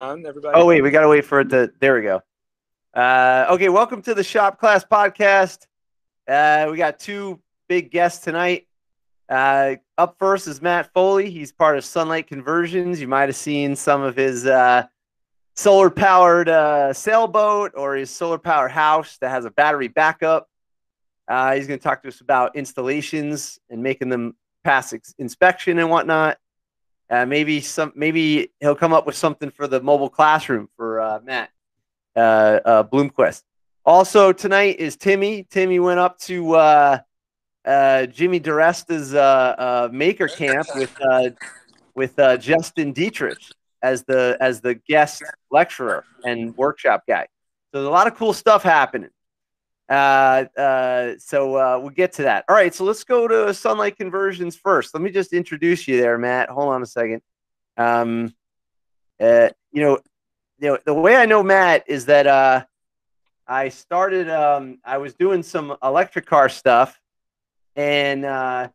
on, everybody? Oh wait, we gotta wait for it to. There we go. Uh, okay, welcome to the Shop Class Podcast. Uh, we got two big guests tonight. Uh, up first is Matt Foley. He's part of Sunlight Conversions. You might have seen some of his uh, solar powered uh, sailboat or his solar powered house that has a battery backup. Uh, he's going to talk to us about installations and making them pass ex- inspection and whatnot. Uh, maybe some, maybe he'll come up with something for the mobile classroom for uh, Matt uh, uh, Bloomquist. Also tonight is Timmy. Timmy went up to uh, uh, Jimmy DiResta's uh, maker camp with with Justin Dietrich as the as the guest lecturer and workshop guy. So there's a lot of cool stuff happening. Uh, uh, so uh, we'll get to that. All right, so let's go to sunlight conversions first. Let me just introduce you there, Matt. Hold on a second. Um, uh, you know, you know, the way I know Matt is that uh, I started. Um, I was doing some electric car stuff, and uh,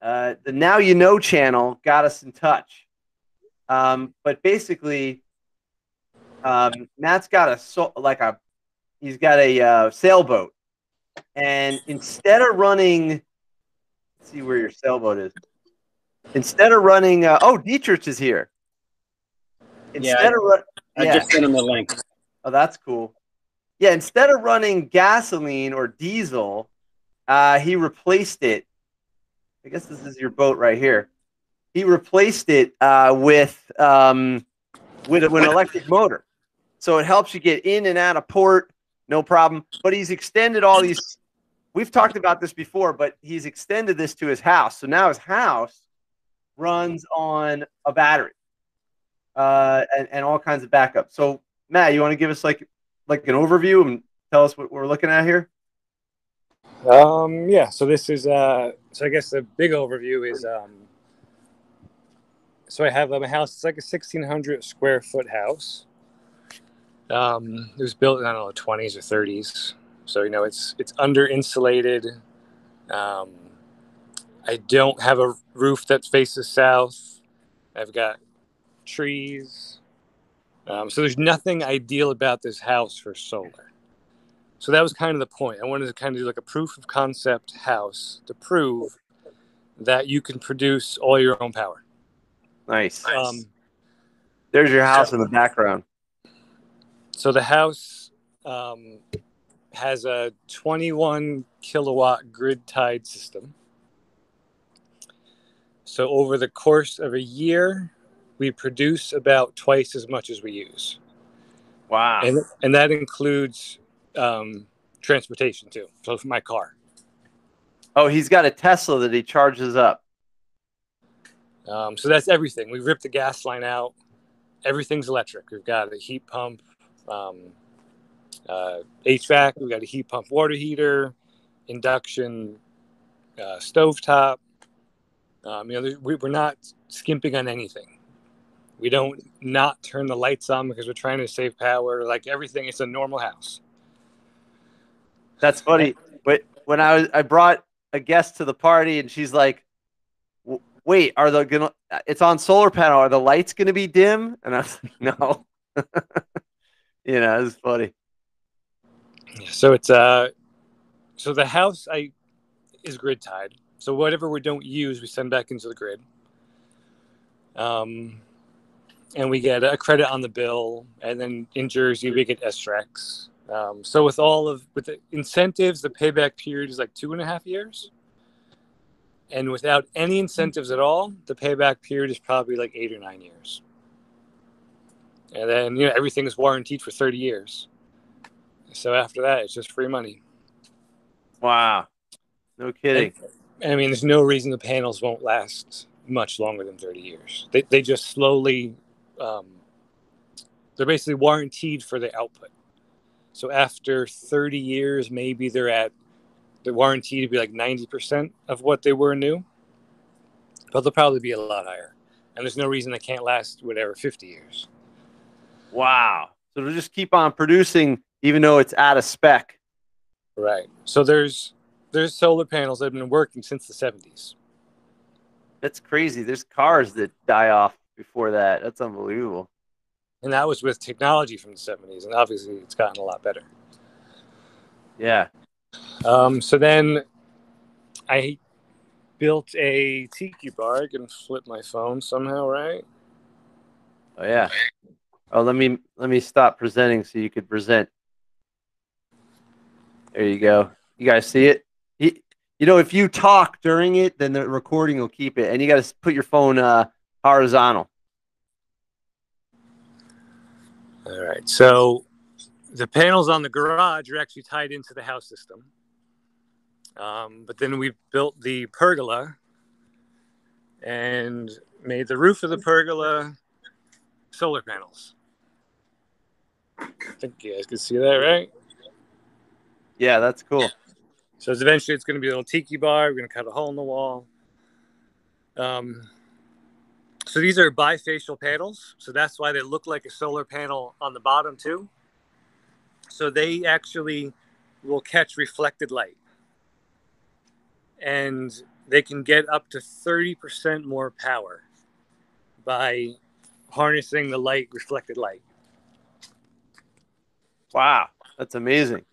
uh, the Now You Know channel got us in touch. Um, but basically, um, Matt's got a so, like a he's got a uh, sailboat, and instead of running, let's see where your sailboat is. Instead of running, uh, oh, Dietrich is here. Instead Yeah, of run, I yeah. just sent him the link. Oh, that's cool. Yeah, instead of running gasoline or diesel, uh, he replaced it. I guess this is your boat right here. He replaced it uh, with um, with, a- with an electric motor, so it helps you get in and out of port, no problem. But he's extended all these. We've talked about this before, but he's extended this to his house. So now his house runs on a battery uh, and, and all kinds of backup. So Matt, you want to give us like like an overview and tell us what we're looking at here? Um, yeah, so this is uh, so I guess the big overview is um, so I have um, a house. It's like a sixteen hundred square foot house. Um, it was built in I don't know twenties or thirties, so you know it's it's under insulated. Um, I don't have a roof that faces south. I've got trees. Um, so there's nothing ideal about this house for solar. So that was kind of the point. I wanted to kind of do like a proof of concept house to prove that you can produce all your own power. Nice. Um, There's your house in the background. So the house um, has a 21 kilowatt grid tied system. So over the course of a year, we produce about twice as much as we use. Wow. and and that includes um, transportation too. So for my car, oh, he's got a Tesla that he charges up. um, so that's everything. We ripped the gas line out. Everything's electric. We've got a heat pump, um, uh, HVAC. We've got a heat pump water heater, induction uh, stovetop. Um, you know, we, we're not skimping on anything. We don't not turn the lights on because we're trying to save power. Like everything, it's a normal house. That's funny. But when I was, I brought a guest to the party, and she's like, "Wait, are the gonna? It's on solar panel. Are the lights gonna be dim?" And I was like, "No." you know, it's funny. So it's uh so the house I is grid tied. So whatever we don't use, we send back into the grid. Um, and we get a credit on the bill, and then in Jersey we get SRECs. Um, so with all of with the incentives, the payback period is like two and a half years. And without any incentives at all, the payback period is probably like eight or nine years. And then you know everything is warranted for thirty years. So after that, it's just free money. Wow. No kidding. I mean, there's no reason the panels won't last much longer than 30 years. They, they just slowly, um, they're basically warranted for the output. So after 30 years, maybe they're at the warranty to be like 90% of what they were new, but they'll probably be a lot higher. And there's no reason they can't last whatever 50 years. Wow. So they'll just keep on producing, even though it's out of spec. Right. So there's there's solar panels that have been working since the 70s. That's crazy. There's cars that die off before that. That's unbelievable. and that was with technology from the 70s, and obviously it's gotten a lot better. Yeah. Um, so then I built a tiki bar. I can flip my phone somehow, right? Oh yeah. Oh, let me let me stop presenting so you could present. There you go. You guys see it? You, you know, if you talk during it, then the recording will keep it, and you got to put your phone uh, horizontal. All right. So the panels on the garage are actually tied into the house system. Um, but then we built the pergola and made the roof of the pergola solar panels. I think you guys can see that, right? Yeah, that's cool. So it's eventually it's going to be a little tiki bar. We're going to cut a hole in the wall. Um, so these are bifacial panels. So that's why they look like a solar panel on the bottom too. So they actually will catch reflected light. And they can get up to 30% more power by harnessing the light, reflected light. Wow, that's amazing.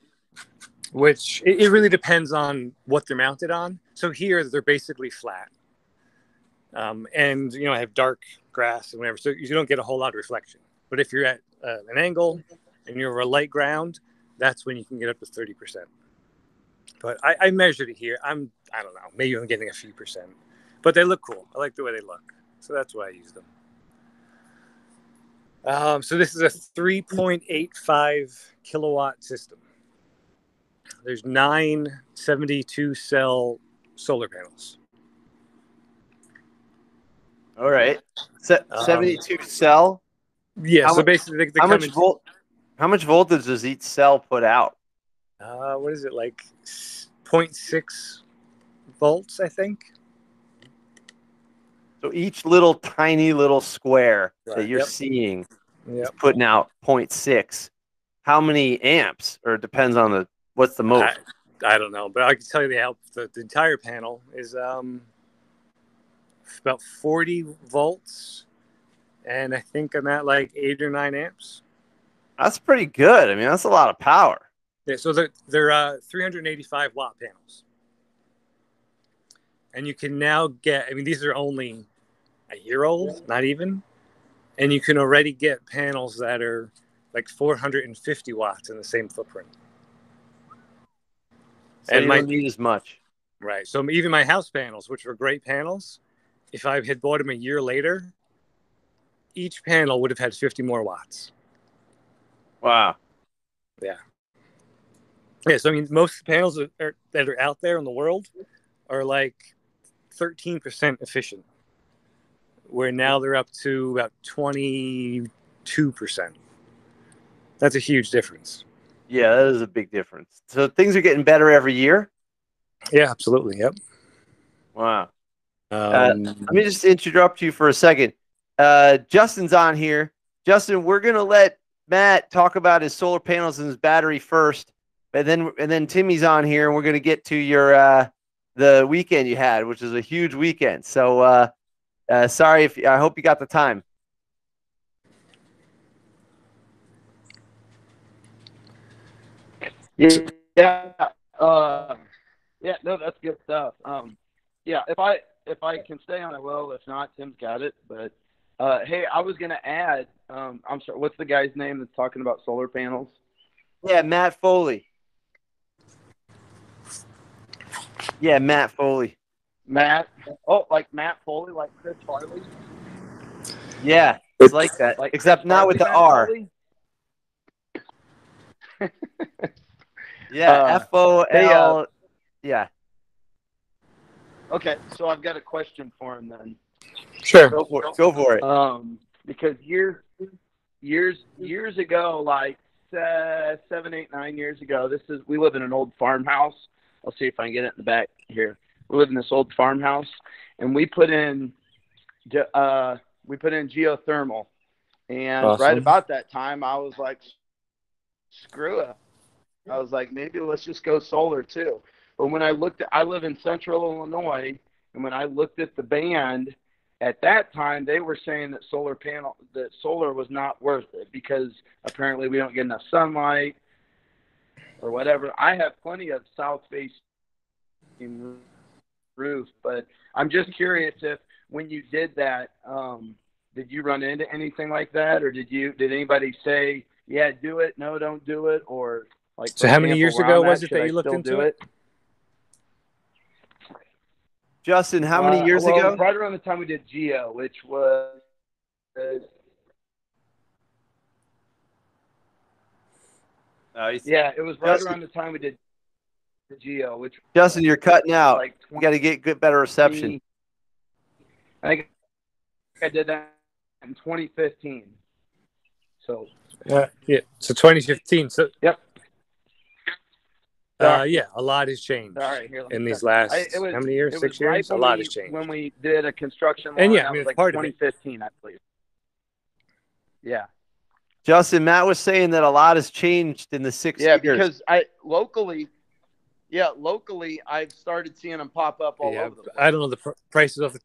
Which it, it really depends on what they're mounted on. So here they're basically flat. Um, and you know, I have dark grass and whatever, so you don't get a whole lot of reflection. But if you're at uh, an angle and you're a light ground, that's when you can get up to 30%. But I, I measured it here. I'm, I don't know, maybe I'm getting a few percent, but they look cool. I like the way they look. So that's why I use them. Um, so this is a 3.85 kilowatt system. There's nine 72 cell solar panels. All right. Se- Um, 72 cell. Yeah, How so much- basically, they, they How much volt? How much voltage does each cell put out? uh, what is it, like 0.6 volts, I think? So each little tiny little square that you're yep. seeing Yep. is putting out 0.6. How many amps? Or it depends on the what's the most. I, I don't know, but I can tell you the, the, the entire panel is um, about 40 volts. And I think I'm at like eight or nine amps. That's pretty good. I mean, that's a lot of power. Yeah, so they're, they're uh, 385 watt panels. And you can now get, I mean, these are only a year old, not even. And you can already get panels that are like 450 watts in the same footprint. So And my- need as much. Right. So even my house panels, which were great panels, if I had bought them a year later, each panel would have had 50 more watts. Wow. Yeah. Yeah. So I mean, most panels that are, that are out there in the world are like 13% efficient, where now they're up to about 22%. That's a huge difference. Yeah, that is a big difference. So things are getting better every year. Yeah, absolutely. Yep. Wow. Um, Let me just interrupt you for a second. Uh, Justin's on here. Justin, we're gonna let Matt talk about his solar panels and his battery first, and then and then Timmy's on here, and we're gonna get to your uh, the weekend you had, which is a huge weekend. So uh, sorry if I hope you got the time. Yeah, uh, yeah, no, that's good stuff. Um, yeah, if I if I can stay on, I will. If not, Tim's got it. But uh, hey, I was gonna add. Um, I'm sorry. What's the guy's name that's talking about solar panels? Yeah, Matt Foley. Yeah, Matt Foley. Matt. Oh, like Matt Foley, like Chris Farley. Yeah, it's like that, Like except not with the Farley, R. Yeah, Uh, F O L. Yeah, Okay, so I've got a question for him then. sure. go for it. Go for it. Um, because years, years, years ago, like uh, seven, eight, nine years ago, this is we live in an old farmhouse. I'll see if I can get it in the back here. We live in this old farmhouse, and we put in, uh, we put in geothermal, and Awesome. right about that time, I was like, screw it. I was like, maybe let's just go solar too. But when I looked at, I live in central Illinois, and when I looked at the band, at that time they were saying that solar panel that solar was not worth it because apparently we don't get enough sunlight or whatever. I have plenty of south facing roof, but I'm just curious if when you did that, um, did you run into anything like that, or did you did anybody say, yeah, do it, no, don't do it, or like? So for how many years ago I'm was it that should I you looked still into do it? Justin, how many Uh, years well, ago? Right around the time we did Geo, which was uh, he's- yeah, it was right Justin- around the time we did the Geo, which Justin, you're cutting out. like You got to get good, better reception. I think I did that in 2015. So Uh, yeah. So 2015. So Yep. uh, yeah, a lot has changed all right, here. in these last I- was- how many years? Six was right years. A lot we- has changed. when we did a construction. And yeah, I mean, was like part of it. 2015, I believe. Yeah. Justin, Matt was saying that a lot has changed in the six Yeah, years. because I locally, yeah, locally, I've started seeing them pop up all yeah, over the place. I don't know the pr- prices of the.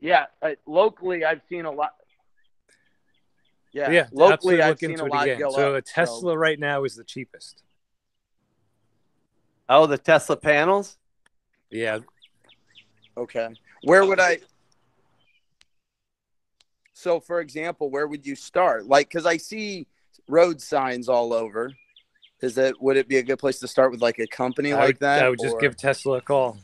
Yeah, uh, locally, I've seen a lot. Yeah, Yeah, locally, I've look seen into a it lot again. go So up. a Tesla right now is the cheapest. oh, the Tesla panels. Yeah, Okay. Where would I? So, for example, where would you start? Like, because I see road signs all over. Is it? Would it be a good place to start with like a company I like would, that? I would just or- give Tesla a call,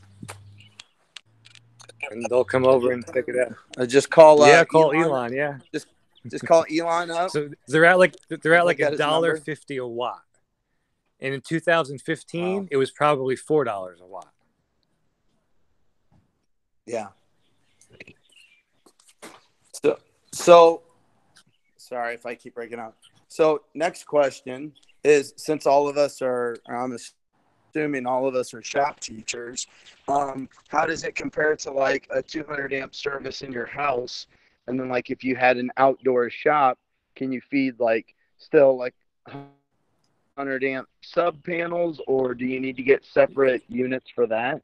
and they'll come over and pick it up. Uh, just call. Uh, yeah, call Elon. Yeah, Just just call Elon up. so they're at like they're at like a dollar fifty a watt, and in 2015 Wow. it was probably four dollars a watt. Yeah. So, so sorry if I keep breaking up. So, next question is since all of us are, I'm assuming all of us are shop teachers, um, how does it compare to like a 200 amp service in your house? And then, like, if you had an outdoor shop, can you feed like still like 100 amp sub panels, or do you need to get separate units for that?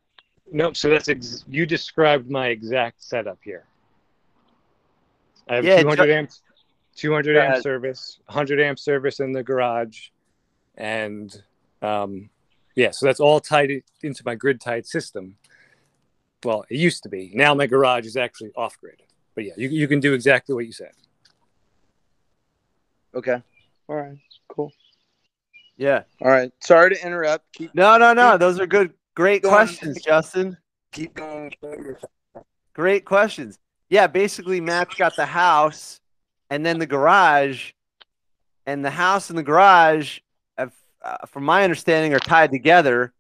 No, so that's ex- you described my exact setup here. I have Yeah, 200 Ju- amps, 200 Go amp service, 100 amp service in the garage, and um, yeah, so that's all tied into my grid tied system. Well, it used to be. Now my garage is actually off grid, but yeah, you you can do exactly what you said. Okay. All right. Cool. Yeah. All right. Sorry to interrupt. Keep No, no, no. Those are good, great Go on. questions, Justin. keep going. Great questions. Yeah, basically, Matt's got the house and then the garage, and the house and the garage, have, uh, from my understanding, are tied together,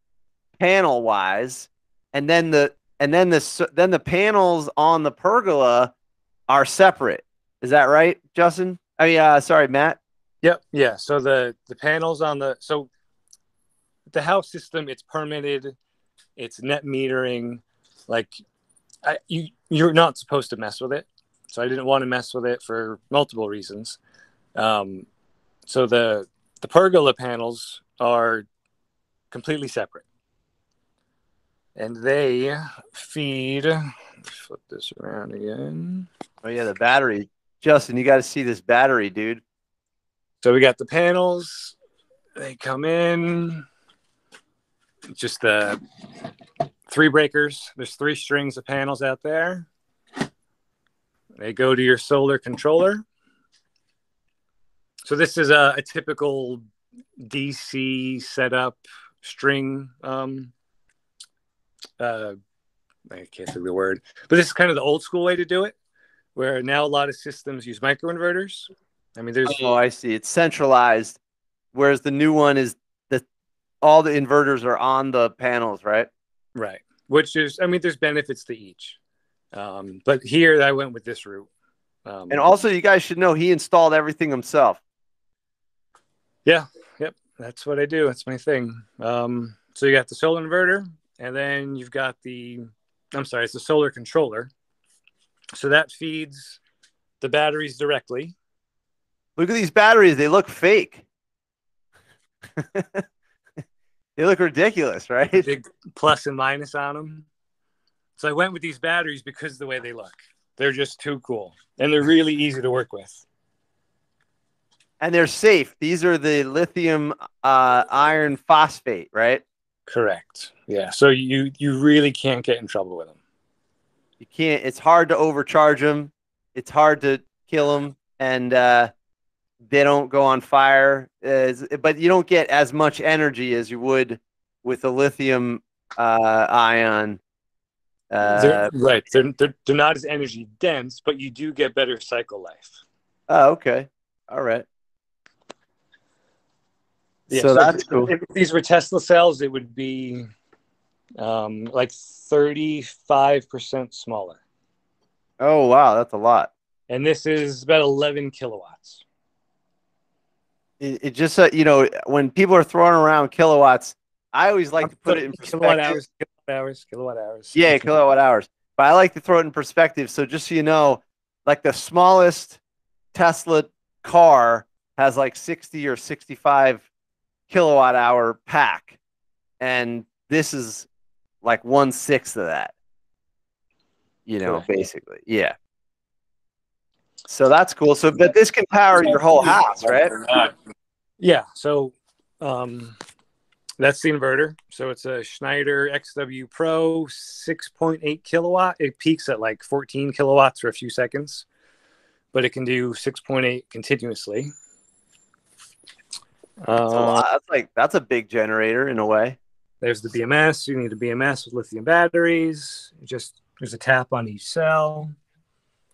panel wise, and then the and then the then the panels on the pergola are separate. Is that right, Justin? I mean, uh, sorry, Matt. Yep. Yeah. So the the panels on the so the house system it's permitted, it's net metering, like I you you're not supposed to mess with it. So I didn't want to mess with it for multiple reasons. Um, so the the pergola panels are completely separate, and they feed. Flip this around again. Oh yeah, the battery. Justin, you got to see this battery, dude. So we got the panels. They come in. Just the three breakers. There's three strings of panels out there. They go to your solar controller. So this is a, a typical DC setup string. Um, uh, I can't think of the word, but this is kind of the old school way to do it. Where now a lot of systems use microinverters. I mean, there's Oh, I see. It's centralized, whereas the new one is that all the inverters are on the panels, right? Right. Which is, I mean, there's benefits to each. Um, but here I went with this route. Um, And also, you guys should know he installed everything himself. Yep, that's what I do. That's my thing. Um, so you got the solar inverter, and then you've got the, I'm sorry, it's the solar controller. So that feeds the batteries directly. Look at these batteries; they look fake. they look ridiculous, right? Big plus and minus on them. So I went with these batteries because of the way they look. They're just too cool, and they're really easy to work with. And they're safe. These are the lithium uh, iron phosphate, right? Correct. Yeah. So you you really can't get in trouble with them. You can't. It's hard to overcharge them. It's hard to kill them, and uh, they don't go on fire. As, but you don't get as much energy as you would with a lithium uh, ion. Uh, They're, right. They're, they're they're not as energy dense, but you do get better cycle life. oh, okay. All right. Yeah, so that's if, cool. If these were Tesla cells, it would be um, like thirty five percent smaller, Oh, wow. That's a lot. and this is about eleven kilowatts. It, it just, uh, you know, when people are throwing around kilowatts, I always like to put it in kilowatt hours, kilowatt hours, kilowatt hours. Yeah, kilowatt hours. But I like to throw it in perspective. So just so you know, like the smallest Tesla car has like 60 or 65 kilowatt hour pack. And this is like one sixth of that. You know, Correct. basically. Yeah. So that's cool. So but this can power your whole house, right? Yeah. So um, that's the inverter. So it's a Schneider XW Pro 6.8 kilowatt. It peaks at like 14 kilowatts for a few seconds, but it can do 6.8 continuously. That's, Uh, that's like that's a big generator in a way. there's the BMS. You need a BMS with lithium batteries. Just there's a tap on each cell.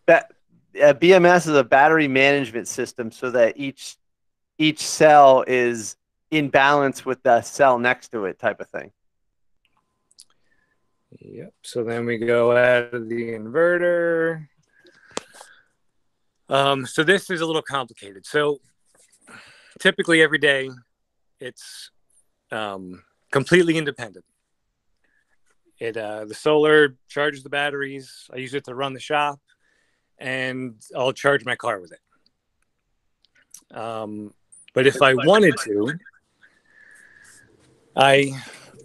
That uh, BMS is a battery management system so that each each cell is in balance with the cell next to it type of thing. Yep. So then we go out of the inverter. Um, so this is a little complicated. So typically every day it's um, completely independent. It uh, the solar charges the batteries. I use it to run the shop, and I'll charge my car with it. Um, but if I wanted to, I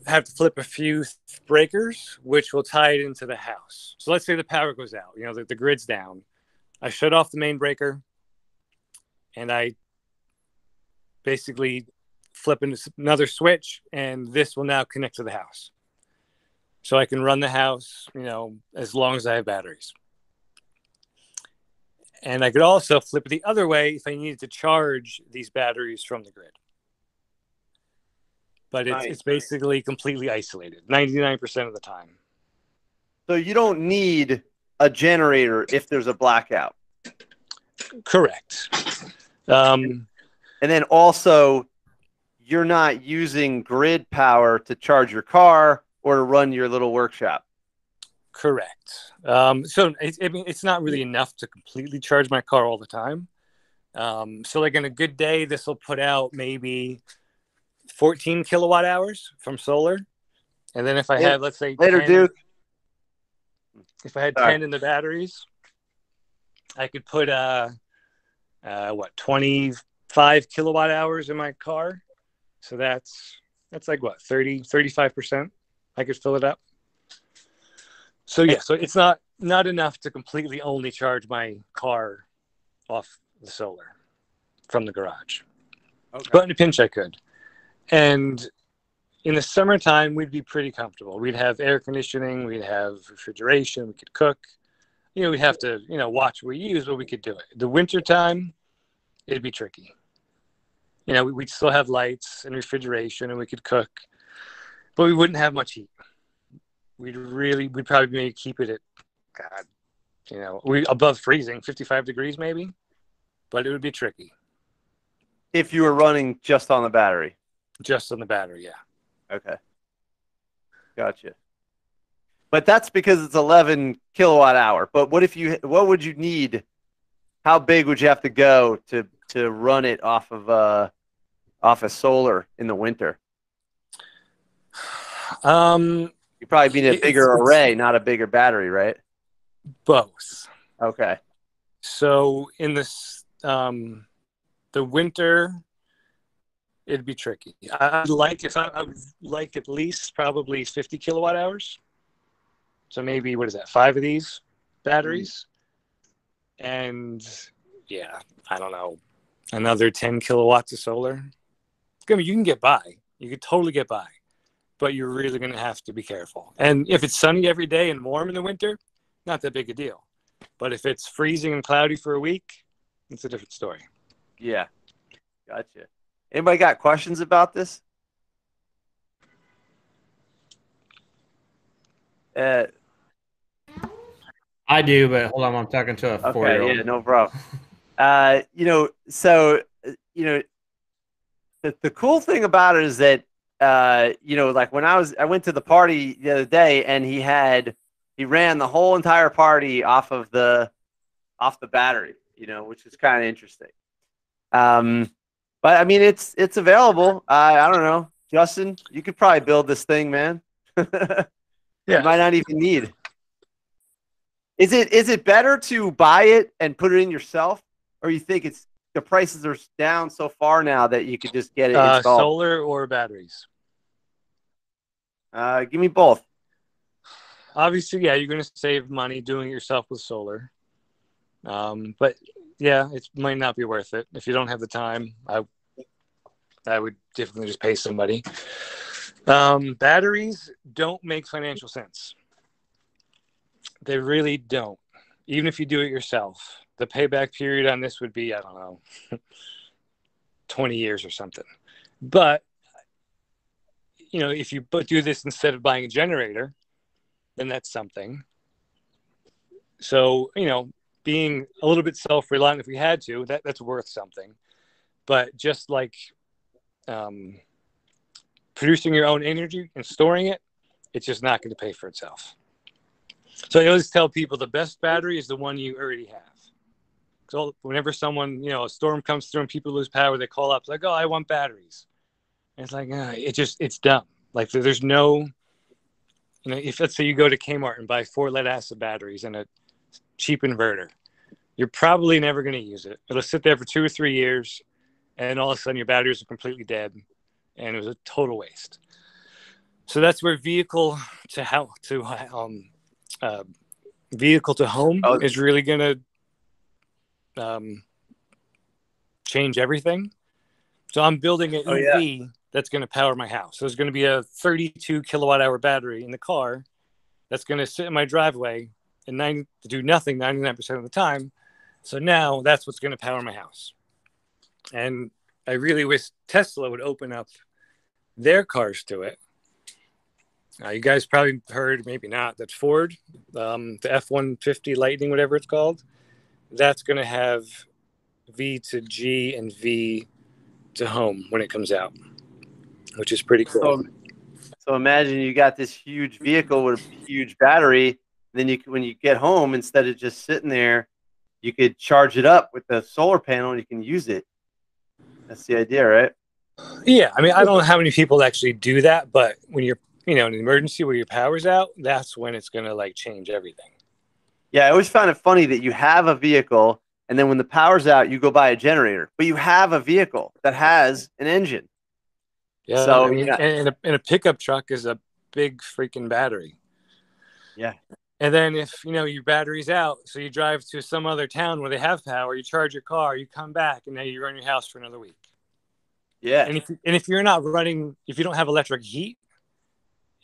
have to flip a few breakers, which will tie it into the house. So let's say the power goes out, you know, the, the grid's down. I shut off the main breaker and I basically flipping another switch, and this will now connect to the house. So I can run the house, you know, as long as I have batteries. And I could also flip it the other way if I needed to charge these batteries from the grid but it's, Nice. it's basically completely isolated 99% of the time So you don't need a generator if there's a blackout. correct um, And then also you're not using grid power to charge your car or to run your little workshop. correct um, so it, I mean, it's not really enough to completely charge my car all the time um, so like in a good day this will put out maybe 14 kilowatt hours from solar and then if i Yeah. had let's say Later, 10 Duke. if I had Sorry. 10 in the batteries, I could put uh, uh what 25 kilowatt hours in my car. So that's that's like what 30 35%. I could fill it up. So yeah, so it's not not enough to completely only charge my car off the solar from the garage. Okay. But in a pinch I could. And in the summertime, we'd be pretty comfortable. We'd have air conditioning, we'd have refrigeration, we could cook. You know, we'd have to, you know, watch what we use, but we could do it. The wintertime, it'd be tricky. You know, we- we'd still have lights and refrigeration and we could cook, but we wouldn't have much heat. We'd really, we'd probably maybe keep it at, God, you know, we above freezing, 55 degrees maybe, but it would be tricky If you were running just on the battery. just on the battery. Yeah. Okay. Gotcha. But that's because it's 11 kilowatt hour. But what if you, what would you need? How big would you have to go to, to run it off of, uh, off of solar in the winter? Um, You probably need a bigger it's- array, not a bigger battery, right? both. Okay. So in this um, the winter, it'd be tricky. I'd like if I, I would like at least probably 50 kilowatt hours. So maybe what is that? Five of these batteries, and yeah, I don't know, another 10 kilowatts of solar. I mean, you can get by. You could totally get by, but you're really going to have to be careful. And if it's sunny every day and warm in the winter, not that big a deal. But if it's freezing and cloudy for a week, it's a different story. Yeah. Gotcha. Anybody got questions about this? Uh, I do, but hold on, I'm talking to a okay, four-year-old. yeah, no problem. Uh, you know, so uh, you know, the the cool thing about it is that uh, you know, like when I was, I went to the party the other day, and he had he ran the whole entire party off of the off the battery, you know, which is kind of interesting. Um, but I mean, it's it's available. Uh, I don't know, Justin, you could probably build this thing, man. Yeah. You might not even need. Is it is it better to buy it and put it in yourself, or you think it's the prices are down so far now that you could just get it Uh, installed? solar or batteries? Uh, give me both. Obviously, yeah, you're going to save money doing it yourself with solar. Um, but yeah, it might not be worth it if you don't have the time. I I would definitely just pay somebody. Um, batteries don't make financial sense. They really don't. Even if you do it yourself, the payback period on this would be I don't know, twenty years or something. But you know, if you do this instead of buying a generator, then that's something. So you know, being a little bit self-reliant if we had to, that that's worth something. But just like um, producing your own energy and storing it, it's just not going to pay for itself. So I always tell people the best battery is the one you already have. So whenever someone, you know, a storm comes through and people lose power, they call up like, "Oh, I want batteries." And it's like, uh, it just it's dumb. Like there's no, you know, if let's say you go to Kmart and buy four lead acid batteries and a cheap inverter, you're probably never going to use it. It'll sit there for two or three years, and all of a sudden your batteries are completely dead, and it was a total waste. So that's where vehicle to how to um, uh, vehicle to home Oh. is really going to um, change everything. So I'm building an Oh, EV yeah. that's going to power my house. So there's going to be a 32 kilowatt hour battery in the car that's going to sit in my driveway and 90, do nothing 99% of the time. So now that's what's going to power my house. And I really wish Tesla would open up their cars to it. Uh, you guys probably heard, maybe not, that Ford, um, the F 150 Lightning, whatever it's called, that's going to have V to G and V to home when it comes out, which is pretty cool. So, so imagine you got this huge vehicle with a huge battery. Then you, when you get home, instead of just sitting there, you could charge it up with the solar panel and you can use it. That's the idea, right? Yeah, I mean, I don't know how many people actually do that, but when you're, you know, in an emergency where your power's out, that's when it's gonna like change everything. Yeah, I always found it funny that you have a vehicle and then when the power's out, you go buy a generator, but you have a vehicle that has an engine. Yeah. So, I mean, yeah. and, and a, and a pickup truck is a big freaking battery. Yeah. And then if you know your battery's out, so you drive to some other town where they have power, you charge your car, you come back, and now you run your house for another week. Yeah. And if and if you're not running, if you don't have electric heat,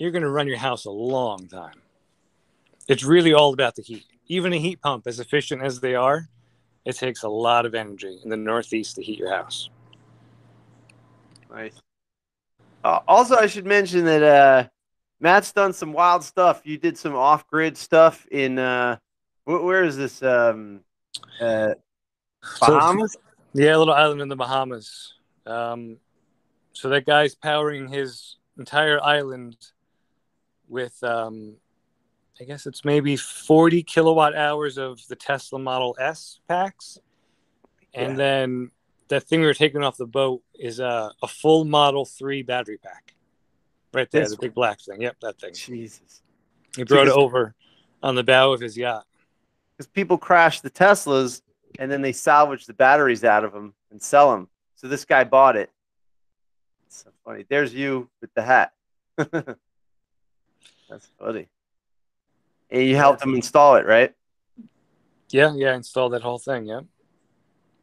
you're going to run your house a long time. It's really all about the heat. Even a heat pump, as efficient as they are, it takes a lot of energy in the Northeast to heat your house. Nice. Uh, also, I should mention that uh, Matt's done some wild stuff. You did some off-grid stuff in uh, wh- where is this? Um, uh, So- Bahamas. Yeah, a little island in the Bahamas. Um, so that guy's powering his entire island with, um, I guess it's maybe 40 kilowatt hours of the Tesla Model S packs. And Yeah. then that thing we were taking off the boat is a, a full Model 3 battery pack. Right there, This the big black thing. Yep, that thing. Jesus, He brought it over on the bow of his yacht. because people crash the Teslas and then they salvage the batteries out of them and sell them. So this guy bought it. It's so funny. There's you with the hat. That's funny. and you helped him install it, right? Yeah, yeah, install that whole thing. Yeah.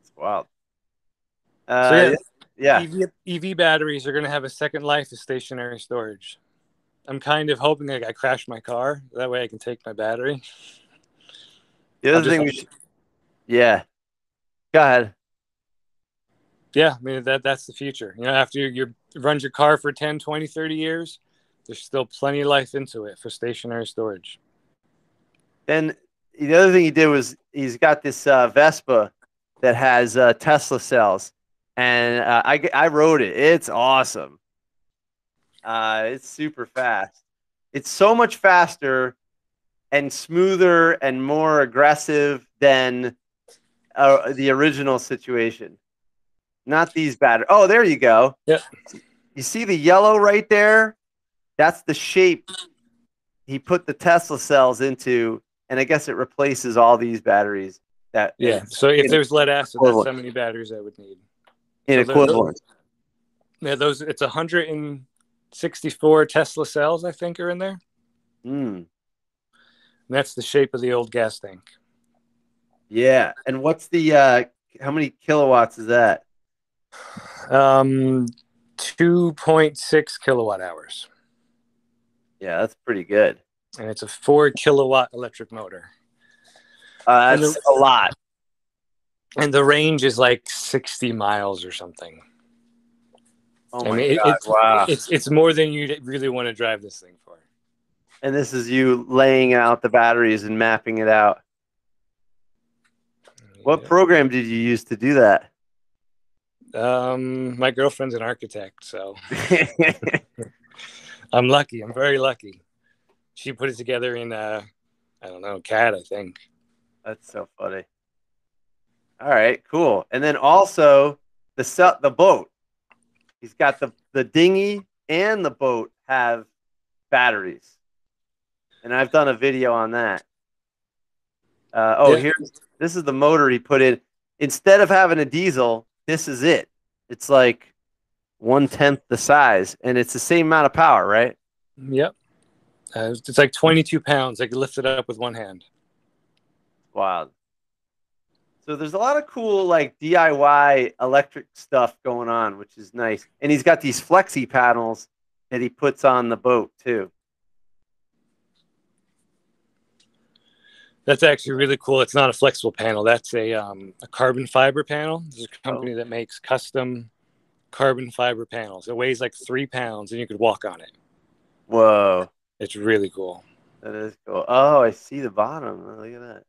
It's wild. Uh, So, yeah. yeah. EV, EV batteries are going to have a second life as stationary storage. I'm kind of hoping like I crash my car. That way I can take my battery. The other thing we should, yeah. Go ahead. Yeah, I mean, that that's the future. You know, after you, you run your car for 10, 20, 30 years, there's still plenty of life into it for stationary storage. Then the other thing he did was he's got this uh, Vespa that has uh, Tesla cells, and uh, I I rode it. It's awesome. Uh, it's super fast. It's so much faster and smoother and more aggressive than uh, the original situation. Not these batteries. Oh, there you go. Yep. You see the yellow right there? That's the shape he put the Tesla cells into, and I guess it replaces all these batteries that Yeah. So if there's lead acid, that's equivalent. how many batteries I would need. in So equivalent. Yeah, those it's 164 Tesla cells, I think, are in there. Mm, And that's the shape of the old gas tank. yeah. And what's the uh how many kilowatts is that? Um, 2.6 kilowatt hours, Yeah, that's pretty good. and it's a four kilowatt electric motor. Uh, that's the- a lot. And the range is like 60 miles or something. Oh I my mean, it- god! it's, wow. it's it's more than you really want to drive this thing for. and this is you laying out the batteries and mapping it out. What Yeah. program did you use to do that? Um, my girlfriend's an architect, so I'm lucky. I'm very lucky. She put it together in uh, I don't know, CAD, I think. That's so funny. All right, cool. And then also the se- the boat. He's got the the dinghy and the boat have batteries, and I've done a video on that. Uh, oh, Yeah. here's this is the motor he put in. Instead of having a diesel, this is it. It's like one tenth the size, and it's the same amount of power, right? Yep. Uh, it's like 22 pounds. I could lift it up with one hand. Wow. So there's a lot of cool like DIY electric stuff going on, which is nice. And he's got these flexi panels that he puts on the boat too. That's actually really cool. It's not a flexible panel. That's a um, a carbon fiber panel. There's a company that makes custom carbon fiber panels. It weighs like three pounds, and you could walk on it. Whoa, It's really cool. that is cool. Oh, I see the bottom. Oh, look at that.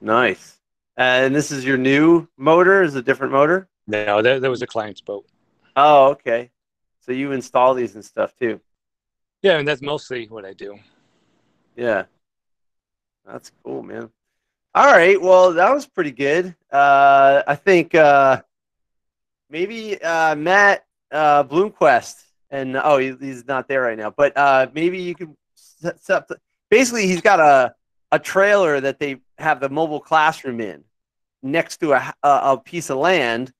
Nice. And this is your new motor? Is it a different motor? No, that, that was a client's boat. Oh, okay. So you install these and stuff too. Yeah, and that's mostly what I do. Yeah. That's cool, man. All right. Well, that was pretty good. Uh, I think uh, maybe uh, Matt uh, Bloomquist, and oh, he, he's not there right now, but uh, maybe you can set, set up. Basically, he's got a, a trailer that they have the mobile classroom in next to a, a, a piece of land.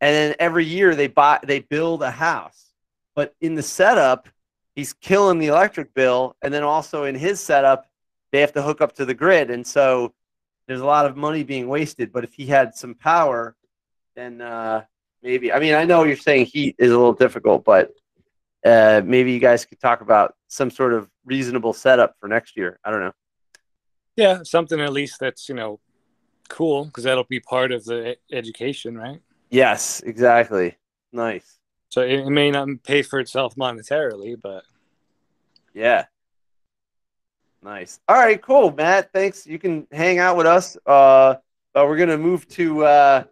And then every year they buy, they build a house. But in the setup, he's killing the electric bill. And then also in his setup, they have to hook up to the grid. And so there's a lot of money being wasted. But if he had some power, then uh, maybe, I mean, I know you're saying heat is a little difficult, but uh, maybe you guys could talk about some sort of reasonable setup for next year. I don't know. Yeah, something at least that's you know cool because that'll be part of the education, right? Yes, exactly. Nice. So it, it may not pay for itself monetarily, but Yeah. Nice. All right, cool, Matt. Thanks. You can hang out with us. Uh, but we're gonna move to uh,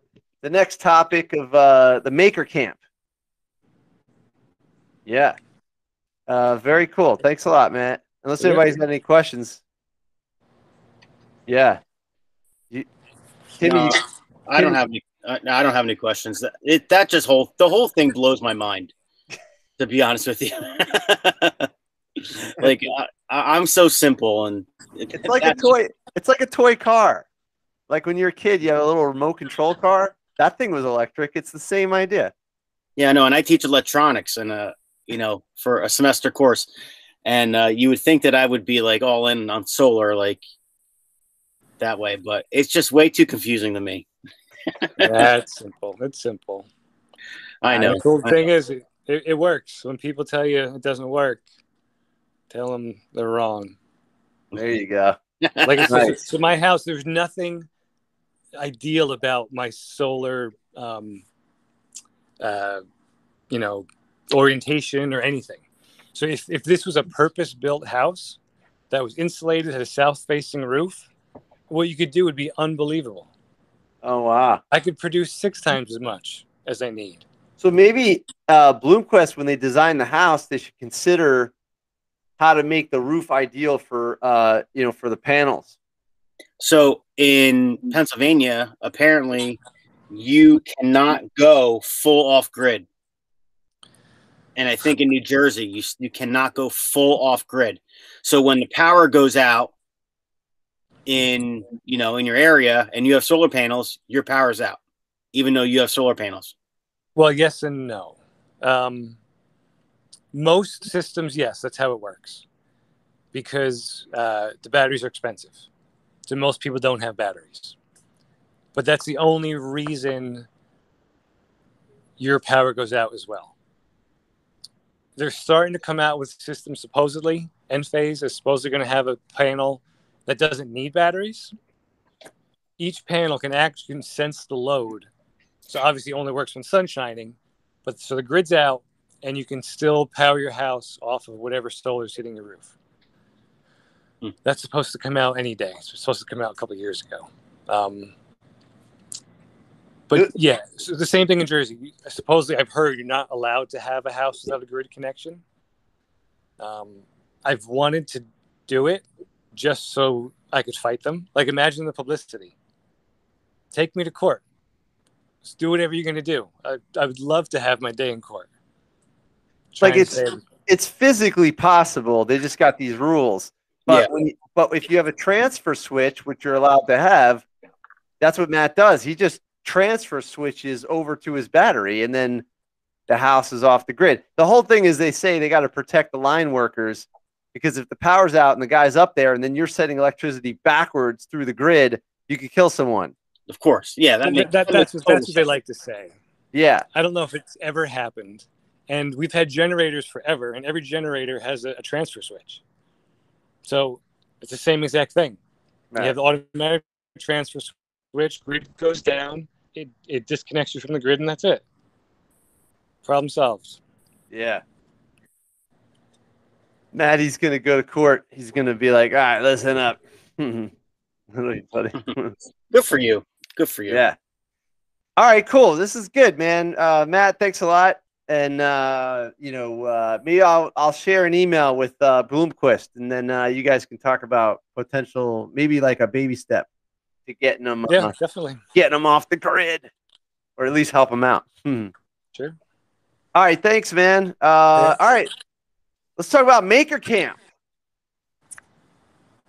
the next topic of uh, the Maker Camp. Yeah. Uh, very cool. Thanks a lot, Matt. Unless Yeah. anybody's got any questions. Yeah. You, Timmy, No, I don't have any. Uh, no, I don't have any questions. That it that just whole the whole thing blows my mind. To be honest with you, like I, I- I'm so simple and it- it's like a that- toy. It's like a toy car. Like when you're a kid, you have a little remote control car. That thing was electric. It's the same idea. Yeah, no, and I teach electronics and uh, you know, for a semester course, and uh, you would think that I would be like all in on solar like that way, but it's just way too confusing to me. That's simple. It's simple. I know. The cool I thing is, it, it, it works. When people tell you it doesn't work, tell them they're wrong. There you go. Like it's Nice. so my house, there's nothing ideal about my solar, um, uh, you know, orientation or anything. So if, if this was a purpose built house that was insulated, had a south facing roof, what you could do would be unbelievable. Oh wow. I could produce six times as much as I need. So maybe uh, Bloomquist, when they design the house, they should consider how to make the roof ideal for uh, you know for the panels. So in Pennsylvania, apparently, you cannot go full off grid. And I think in New Jersey, you you cannot go full off grid. So when the power goes out in you know in your area and you have solar panels, your power's out, even though you have solar panels. Well, yes and no. Um, most systems, yes, that's how it works, because uh, the batteries are expensive, so most people don't have batteries. But that's the only reason your power goes out as well. They're starting to come out with systems supposedly. Enphase is supposedly going to have a panel that doesn't need batteries. Each panel can actually sense the load so obviously only works when sun's shining, but so the grid's out and you can still power your house off of whatever solar is hitting your roof. Hmm. That's supposed to come out any day. It's supposed to come out a couple of years ago. Um, but yeah, so the same thing in Jersey. Supposedly, I've heard you're not allowed to have a house without a grid connection. Um, I've wanted to do it just so I could fight them. Like, imagine the publicity. Take me to court. Just do whatever you're going to do. I, I would love to have my day in court. Like Try it's- It's physically possible. They just got these rules. But Yeah. when you, but if you have a transfer switch, which you're allowed to have, that's what Matt does. He just transfer switches over to his battery, and then the house is off the grid. The whole thing is they say they got to protect the line workers because if the power's out and the guy's up there, and then you're sending electricity backwards through the grid, you could kill someone. Of course, yeah. That, that, makes, that- that that's, what, that's what they like to say. Yeah, I don't know if it's ever happened. And we've had generators forever, and every generator has a, a transfer switch. So it's the same exact thing. You have the automatic transfer switch, grid goes down, it, it disconnects you from the grid, and that's it. Problem solved. Yeah. Maddie's gonna go to court. He's gonna be like, "All right, listen up." That'll. Good for you. Good for you. yeah. All right, cool. This is good, man. Uh, Matt, thanks a lot. And uh, you know, uh, maybe I'll I'll share an email with uh, Bloomquist, and then uh, you guys can talk about potential, maybe like a baby step to getting them, Yeah, uh, definitely. getting them off the grid, or at least help them out. Hmm. Sure. All right, thanks, man. Uh, all right, let's talk about Maker Camp.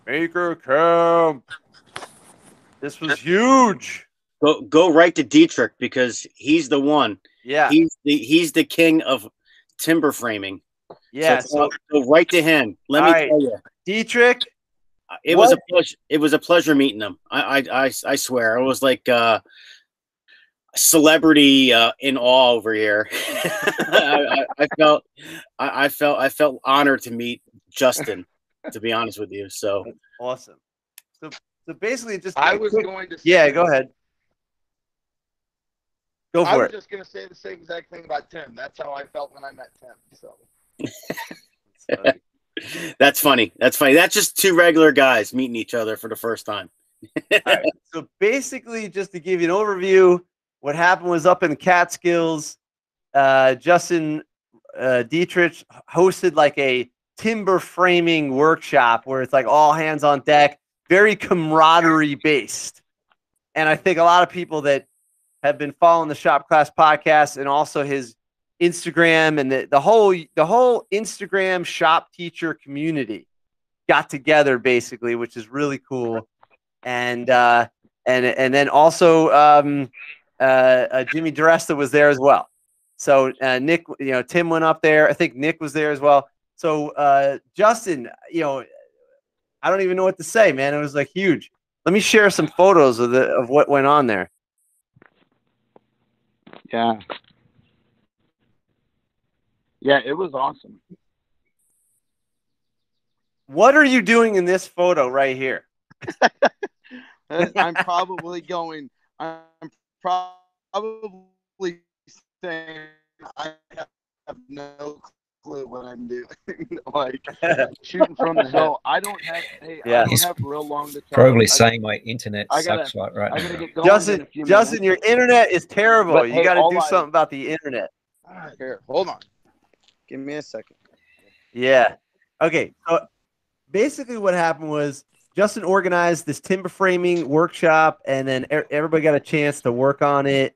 Maker Camp. This was huge. Go go right to Dietrich because he's the one. Yeah, He's the he's the king of timber framing. yeah. So So go right to him. Let me All right. tell you, Dietrich, it was a pleasure. It was a pleasure meeting him. I I I, I swear, it was like uh, celebrity uh, in awe over here. I, I, I felt I, I felt I felt honored to meet Justin. To be honest with you, so awesome. So, so basically, just I was quick- going to. Yeah, go ahead. Go I was it. just going to say the same exact thing about Tim. That's how I felt when I met Tim. So that's funny. That's funny. That's just two regular guys meeting each other for the first time. So basically, just to give you an overview, what happened was up in the Catskills, uh, Justin uh, Dietrich hosted like a timber framing workshop where it's like all hands on deck, very camaraderie based. And I think a lot of people that have been following the Shop Class podcast and also his Instagram and the, the whole the whole Instagram shop teacher community got together basically, which is really cool. And uh, and and then also um, uh, uh, Jimmy DiResta was there as well. So uh, Nick, you know, Tim went up there. I think Nick was there as well. So, uh, Justin, you know, I don't even know what to say, man. It was like huge. Let me share some photos of the of what went on there. Yeah. Yeah, it was awesome. What are you doing in this photo right here? I'm probably going. I'm probably saying I have no clue what I'm doing. like shooting from the hill. I don't have. Hey, Yeah. I don't He's have real long to. Probably I, saying my internet I gotta- sucks right, right I gotta now. get going. in Justin, a few Justin, minutes. your internet is terrible. But, you hey, got to do I- something about the internet. Here, hold on. Give me a second. Yeah. Okay. So basically, what happened was Justin organized this timber framing workshop, and then everybody got a chance to work on it.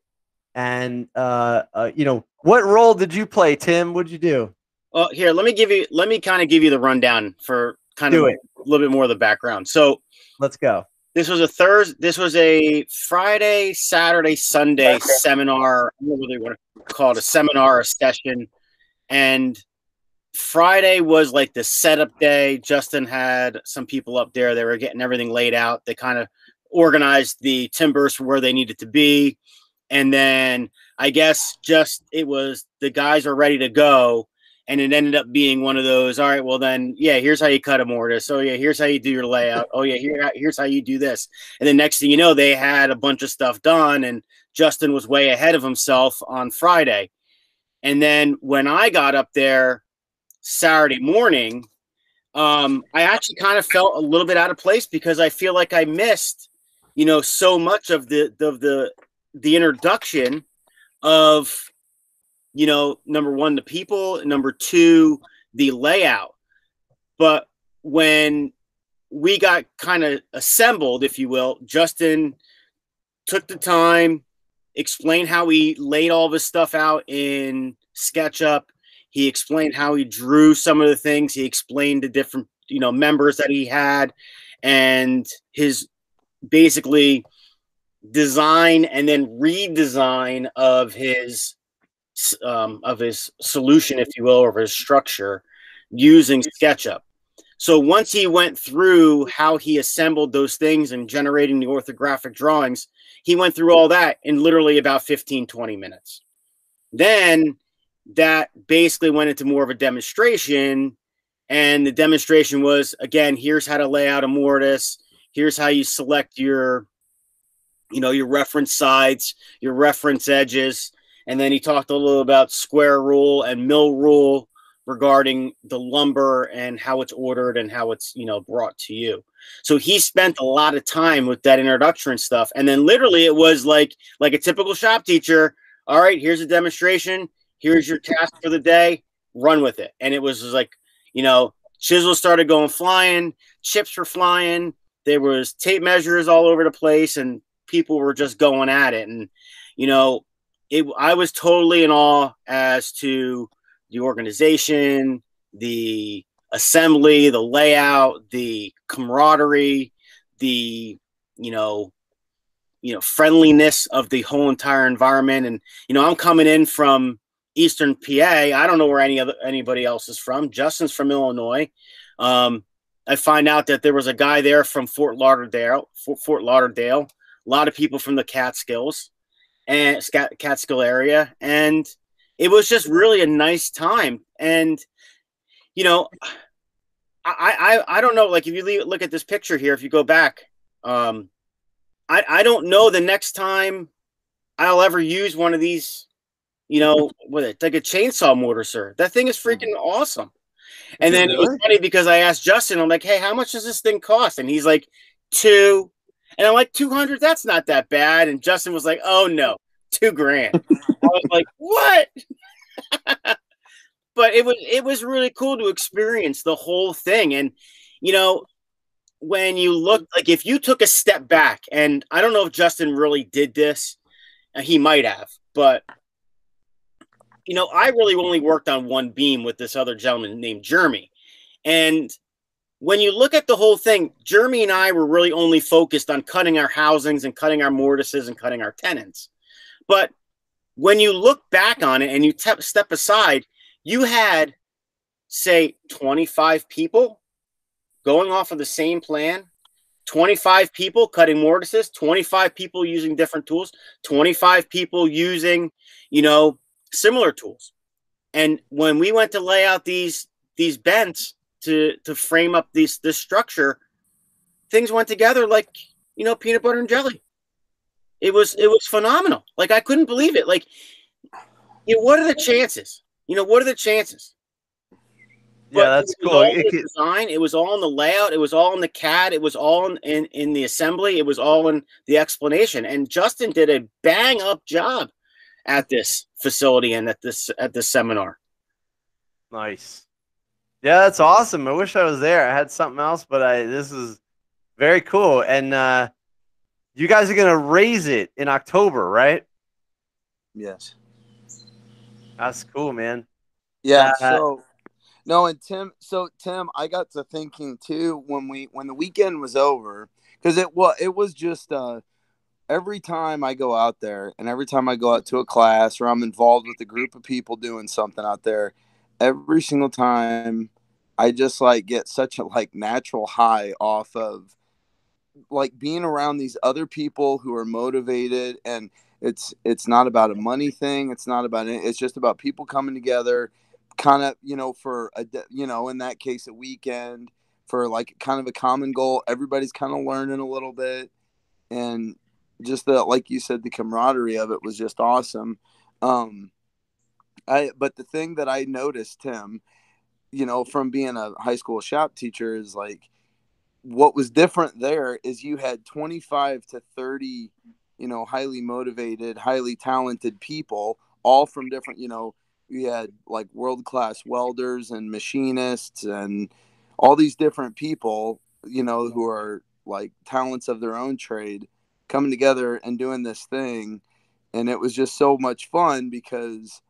And uh, uh, you know, what role did you play, Tim? What'd you do? Well, here, let me give you let me kind of give you the rundown for kind Do of it. a little bit more of the background. So Let's go. this was a Thursday. This was a Friday, Saturday, Sunday seminar. I don't know what they want to call it a seminar, a session. And Friday was like the setup day. Justin had some people up there. They were getting everything laid out. They kind of organized the timbers where they needed to be. And then I guess just it was the guys are ready to go. And it ended up being one of those. All right, well then, yeah. Here's how you cut a mortise. Oh yeah, here's how you do your layout. Oh yeah, here here's how you do this. And then next thing you know, they had a bunch of stuff done, and Justin was way ahead of himself on Friday. And then when I got up there Saturday morning, um, I actually kind of felt a little bit out of place because I feel like I missed, you know, so much of the of the the introduction of, you know, number one, the people, number two, the layout. But when we got kind of assembled, if you will, Justin took the time, explained how he laid all this stuff out in SketchUp. He explained how he drew some of the things. He explained the different, you know, members that he had and his basically design and then redesign of his um, of his solution, if you will, or his structure using SketchUp. So once he went through how he assembled those things and generating the orthographic drawings, he went through all that in literally about 15, 20 minutes. Then that basically went into more of a demonstration. And the demonstration was again, here's how to lay out a mortise, here's how you select your, you know, your reference sides, your reference edges. And then he talked a little about square rule and mill rule regarding the lumber and how it's ordered and how it's you know brought to you. So he spent a lot of time with that introduction stuff. And then literally it was like like a typical shop teacher. All right here's a demonstration. Here's your task for the day. Run with it. And it was like you know chisels started going flying chips were flying. There was tape measures all over the place and people were just going at it. And you know it i was totally in awe as to the organization, the assembly, the layout, the camaraderie, the you know, you know, friendliness of the whole entire environment. And you know, I'm coming in from Eastern PA. I don't know where any other anybody else is from. Justin's from Illinois. Um, I find out that there was a guy there from Fort Lauderdale, Fort, Fort Lauderdale. A lot of people from the Catskills and Catskill area, and it was just really a nice time. And you know i i i don't know like if you leave, look at this picture here if you go back um i i don't know the next time i'll ever use one of these you know with it like a chainsaw mortiser. That thing is freaking awesome. And then it was funny because i asked justin i'm like hey how much does this thing cost? And he's like two and i'm like 200 that's not that bad. And justin was like oh no two grand. I was like what? But it was it was really cool to experience the whole thing. And you know when you look like if you took a step back and i don't know if justin really did this uh, he might have but you know i really only worked on one beam with this other gentleman named jeremy. And when you look at the whole thing jeremy and i were really only focused on cutting our housings and cutting our mortises and cutting our tenons but when you look back on it and you te- step aside, you had say 25 people going off of the same plan 25 people cutting mortises 25 people using different tools 25 people using you know similar tools. And when we went to lay out these these bents to to frame up these this structure things went together like you know peanut butter and jelly it was it was phenomenal like i couldn't believe it like you know, what are the chances you know what are the chances Yeah, but that's it cool. It could- design. It was all in the layout. It was all in the CAD. It was all in, in in the assembly. It was all in the explanation. And Justin did a bang up job at this facility and at this at this seminar. Nice. Yeah, that's awesome. I wish I was there. I had something else, but I this is very cool. And uh you guys are gonna raise it in October, right? Yes. That's cool, man. Yeah. Uh, so no, and Tim. So Tim, I got to thinking too when we when the weekend was over because it was it was just uh every time I go out there and every time I go out to a class or I'm involved with a group of people doing something out there, every single time I just like get such a like natural high off of like being around these other people who are motivated and it's it's not about a money thing it's not about it it's just about people coming together kind of you know for a you know in that case a weekend for like kind of a common goal. Everybody's kind of learning a little bit and just the like you said the camaraderie of it was just awesome. Um i but the thing that i noticed tim you know from being a high school shop teacher is like what was different there is you had 25 to 30 you know highly motivated highly talented people all from different you know we had like world class welders and machinists and all these different people you know who are like talents of their own trade coming together and doing this thing. And it was just so much fun because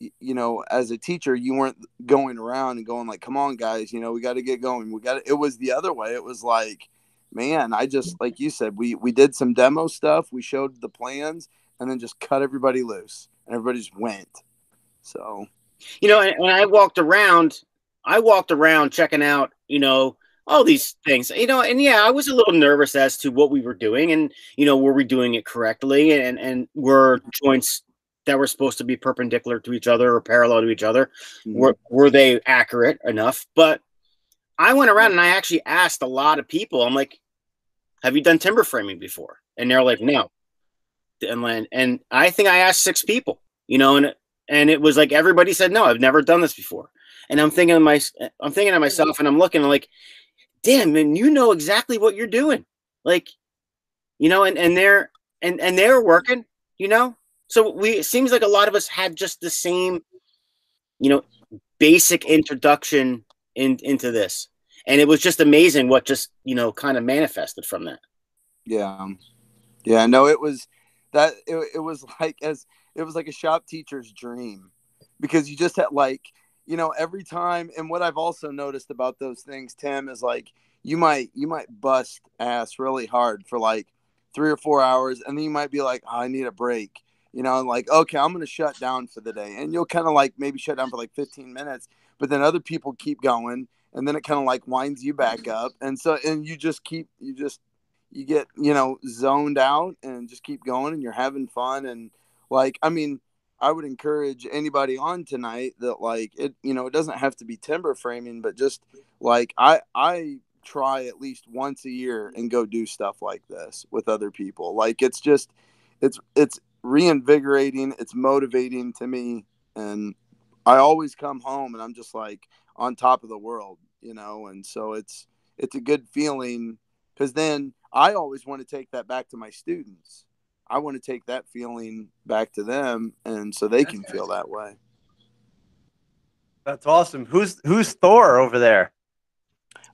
you know as a teacher you weren't going around and going like come on guys you know we got to get going we got it was the other way it was like man i just mm-hmm. like you said we we did some demo stuff we showed the plans and then just cut everybody loose and everybody just went so You know, and, and I walked around. I walked around checking out. You know. All these things, you know, and yeah, I was a little nervous as to what we were doing, and you know, were we doing it correctly, and and were mm-hmm. joints that were supposed to be perpendicular to each other or parallel to each other were mm-hmm. were they accurate enough? But I went around and I actually asked a lot of people. I'm like, "Have you done timber framing before?" And they're like, "No." And then, and I think I asked six people, you know, and and it was like everybody said, "No, I've never done this before." And I'm thinking to my, I'm thinking to myself, and I'm looking I'm like, "Damn, man, you know exactly what you're doing." Like, you know, and and they're and and they're working, you know. So we it seems like a lot of us had just the same, you know, basic introduction in, into this. And it was just amazing what just, you know, kind of manifested from that. Yeah. Yeah, no, it was that it, it was like as it was like a shop teacher's dream because you just had like, you know, every time and what I've also noticed about those things, Tim, is like you might you might bust ass really hard for like three or four hours and then you might be like, oh, I need a break. You know, and like, okay, I'm gonna shut down for the day. And you'll kind of like maybe shut down for like 15 minutes, but then other people keep going and then it kind of like winds you back up. And so and you just keep you just you get you know zoned out and just keep going and you're having fun and like i mean i would encourage anybody on tonight that like it you know it doesn't have to be timber framing but just like i i try at least once a year and go do stuff like this with other people like it's just it's it's reinvigorating it's motivating to me and i always come home and i'm just like on top of the world you know and so it's it's a good feeling because then I always want to take that back to my students. I want to take that feeling back to them, and so they can feel that way. That's awesome. Who's who's Thor over there?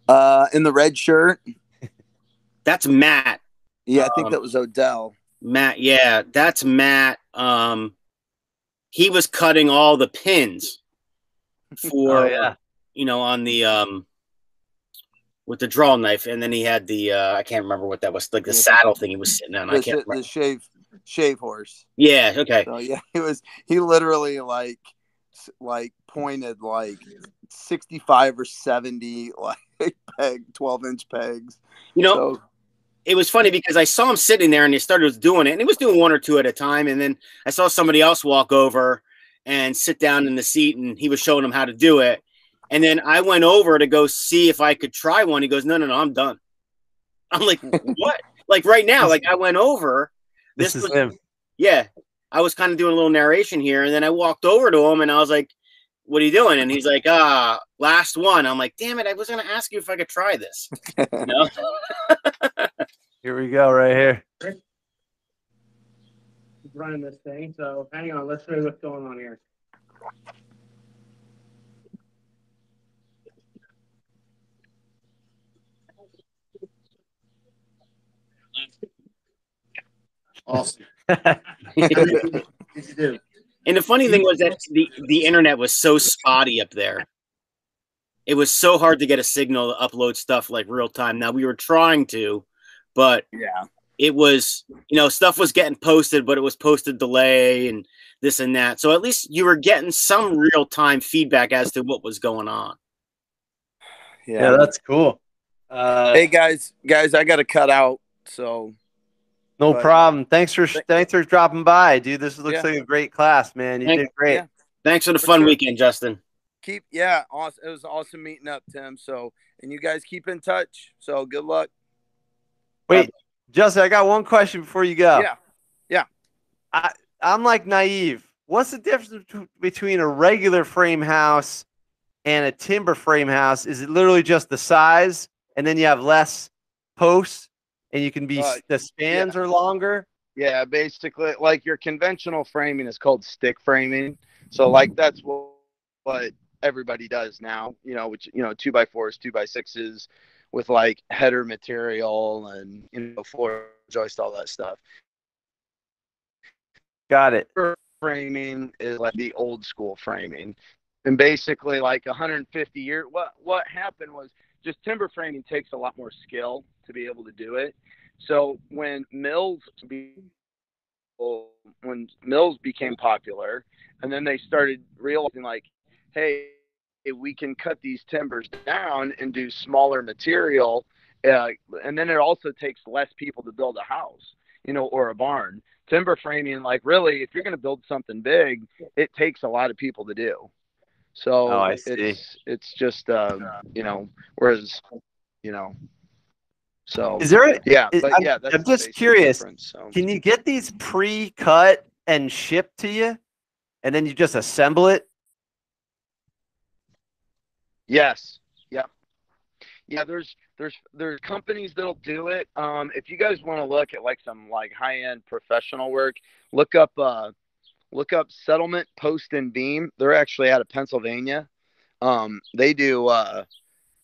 Uh, in the red shirt, That's Matt. yeah, I think Um, that was Odell. Matt, yeah, that's Matt. Um he was cutting all the pins for Oh yeah. you know, on the um with the draw knife, and then he had the uh I can't remember what that was, like the saddle thing he was sitting on. I can't sh- remember. the shave shave horse. Yeah, okay. So yeah, he was he literally like like pointed like 65 or 70 like peg 12 inch pegs. You know, So it was funny because I saw him sitting there and he started doing it, and he was doing one or two at a time. And then I saw somebody else walk over and sit down in the seat, and he was showing him how to do it. And then I went over to go see if I could try one. He goes, "No, no, no, I'm done." I'm like, "What?" like right now, like I went over. This, This is was- him. Yeah, I was kind of doing a little narration here, and then I walked over to him and I was like, "What are you doing?" And he's like, "Ah, last one." I'm like, "Damn it! I was going to ask you if I could try this." You know? Here we go, right here. running this thing. So hang on, let's see what's going on here. Awesome. Did you do? And the funny thing was that the the internet was so spotty up there. It was so hard to get a signal to upload stuff like real time. Now we were trying to, but yeah. it was you know stuff was getting posted, but it was posted delay and this and that. So at least you were getting some real time feedback as to what was going on. Yeah, that's cool. Uh, Hey guys, guys, I got to cut out. So no but- problem. Thanks for thanks for dropping by, dude. This looks Yeah. like a great class, man. You Thank- did great. yeah. Thanks for the For fun sure. weekend, Justin. Keep yeah, awesome. It was awesome meeting up, Tim. So and you guys keep in touch. So good luck. Wait, Justin, I got one question before you go. Yeah. Yeah. I, I'm like naive. What's the difference between a regular frame house and a timber frame house? Is it literally just the size and then you have less posts and you can be Uh, the spans are longer? Yeah, basically, like your conventional framing is called stick framing. So, like that's what what everybody does now. You know, which you know, two by fours, two by sixes, with like header material and you know floor joist, all that stuff. Got it. Framing is like the old school framing, and basically, like 150 year. What what happened was just timber framing takes a lot more skill to be able to do it. So when mills be when mills became popular and then they started realizing like hey we can cut these timbers down and do smaller material uh, and then it also takes less people to build a house you know or a barn timber framing like really if you're going to build something big it takes a lot of people to do so Oh, I see. it's it's just um, you know whereas you know so Is there a, yeah, Is- but I'm- yeah, that's I'm just curious. so. can you get these pre-cut and shipped to you and then you just assemble it? Yes. Yep. Yeah, there's there's there's companies that'll do it. Um, if you guys want to look at like some like high end professional work, look up uh look up Settlement Post and Beam. They're actually out of Pennsylvania. Um, they do uh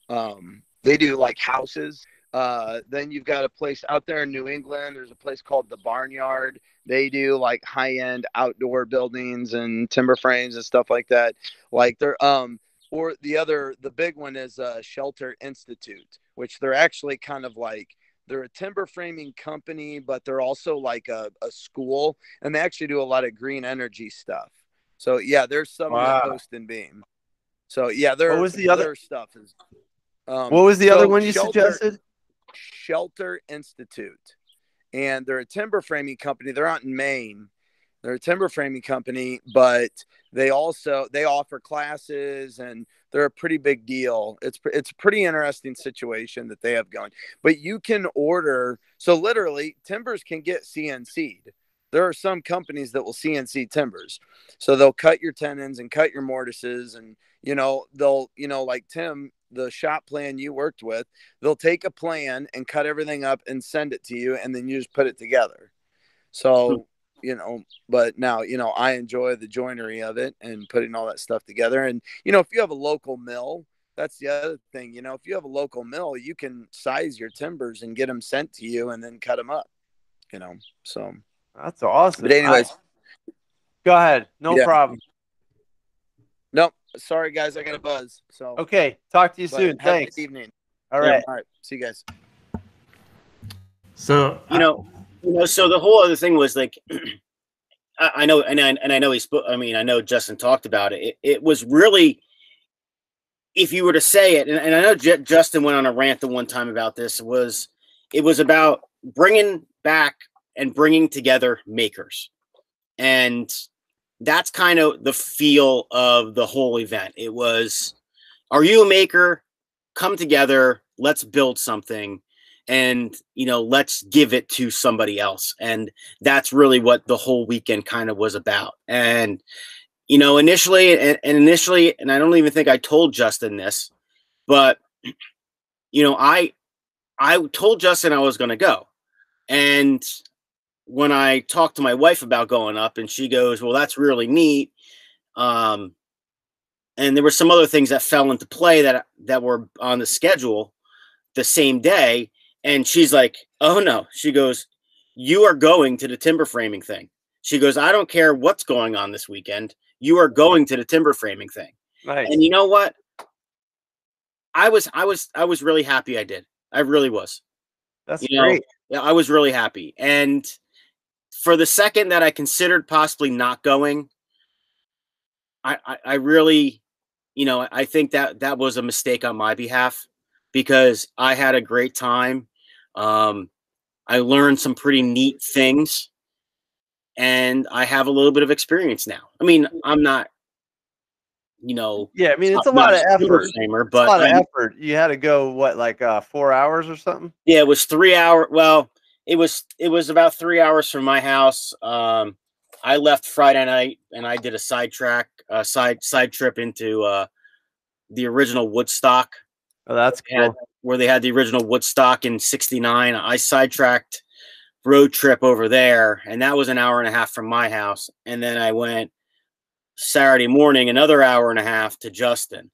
um they do like houses. Uh, then you've got a place out there in New England. There's a place called the Barnyard. They do like high end outdoor buildings and timber frames and stuff like that. Like they're um or the other the big one is uh, Shelter Institute, which they're actually kind of like they're a timber framing company, but they're also like a, a school, and they actually do a lot of green energy stuff. So yeah, there's some Wow. post and beam. So yeah, their What was the other- stuff is. Um, What was the so other one you Shelter- suggested? Shelter Institute, and they're a timber framing company. They're out in Maine. They're a timber framing company, but they also they offer classes and they're a pretty big deal. It's it's a pretty interesting situation that they have going. But you can order so literally timbers can get CNC'd. There are some companies that will CNC timbers. So they'll cut your tenons and cut your mortises and you know they'll you know like Tim the shop plan you worked with they'll take a plan and cut everything up and send it to you and then you just put it together so hmm. You know but now you know i enjoy the joinery of it and putting all that stuff together and you know if you have a local mill that's the other thing you know if you have a local mill you can size your timbers and get them sent to you and then cut them up you know so That's awesome. but anyways I- go ahead. No Yeah. problem. nope sorry guys i got a buzz so Okay. Talk to you but soon. have a Thanks. good evening All Yeah, right. all right see you guys So you know, you know. So the whole other thing was like, I, I know, and I, and I know he spoke. I mean, I know Justin talked about it. it. It was really if you were to say it, and, and I know J- Justin went on a rant the one time about this, was it was about bringing back and bringing together makers, and that's kind of the feel of the whole event. It was, are you a maker? Come together, let's build something and you know let's give it to somebody else and that's really what the whole weekend kind of was about. And you know initially and, and initially and i don't even think i told justin this but you know i i told justin i was going to go. And when i talked to my wife about going up and she goes well that's really neat um and there were some other things that fell into play that that were on the schedule the same day and she's like oh no. She goes you are going to the timber framing thing. She goes i don't care what's going on this weekend. You are going to the timber framing thing. Nice. and you know what? I was i was i was really happy i did. I really was. That's you know, great. yeah i was really happy. And for the second that i considered possibly not going i i, I really you know i think that that was a mistake on my behalf because i had a great time um i learned some pretty neat things and i have a little bit of experience now i mean i'm not you know Yeah, I mean it's a lot of effort. It's a lot of I'm- effort. You had to go what, like uh, four hours or something? Yeah, it was three hour. Well, it was it was about three hours from my house. Um, I left Friday night and I did a side track, uh, side side trip into uh, the original Woodstock, Oh, that's They had- cool. where they had the original Woodstock in '69. I sidetracked road trip over there, and that was an hour and a half from my house. And then I went Saturday morning, another hour and a half to Justin.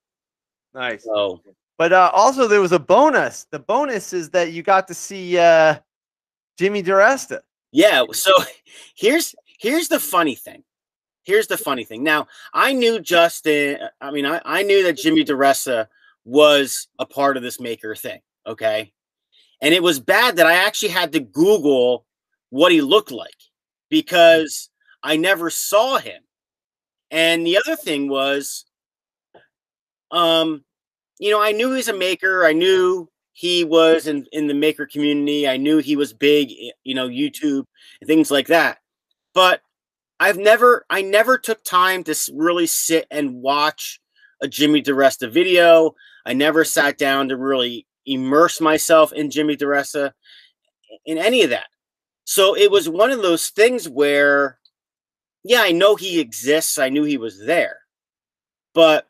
Nice. So But uh, also there was a bonus. The bonus is that you got to see uh, Jimmy DiResta. Yeah, so here's here's the funny thing. Here's the funny thing. Now, I knew Justin, I mean, I, I knew that Jimmy DiResta was a part of this maker thing, okay? And it was bad that I actually had to Google what he looked like because I never saw him. And the other thing was um you know, I knew he was a maker. I knew he was in, in the maker community. I knew he was big, you know, YouTube things like that. But I've never, I never took time to really sit and watch a Jimmy DiResta video. I never sat down to really immerse myself in Jimmy DiResta in any of that. So it was one of those things where, yeah, I know he exists. I knew he was there, but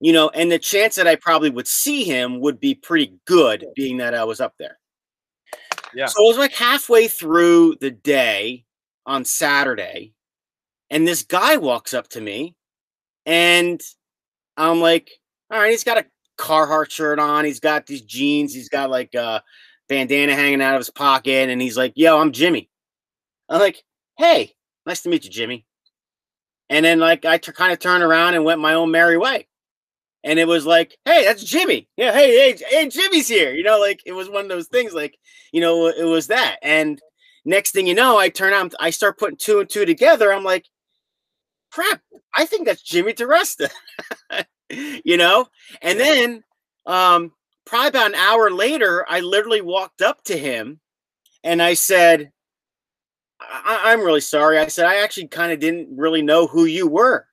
you know, and the chance that I probably would see him would be pretty good, being that I was up there. Yeah. So it was like halfway through the day on Saturday, and this guy walks up to me, and I'm like, all right, he's got a Carhartt shirt on, he's got these jeans, he's got like a bandana hanging out of his pocket, and he's like, yo, I'm Jimmy. I'm like, hey, nice to meet you, Jimmy. And then like I kind of turned around and went my own merry way and it was like, hey, that's Jimmy. Yeah, hey, hey, hey, Jimmy's here. You know, like it was one of those things, like, you know, it was that. And next thing you know, I turn on, I start putting two and two together. I'm like, crap, I think that's Jimmy DiResta. you know? And then um probably about an hour later, I literally walked up to him and I said, I- I'm really sorry. I said, I actually kind of didn't really know who you were.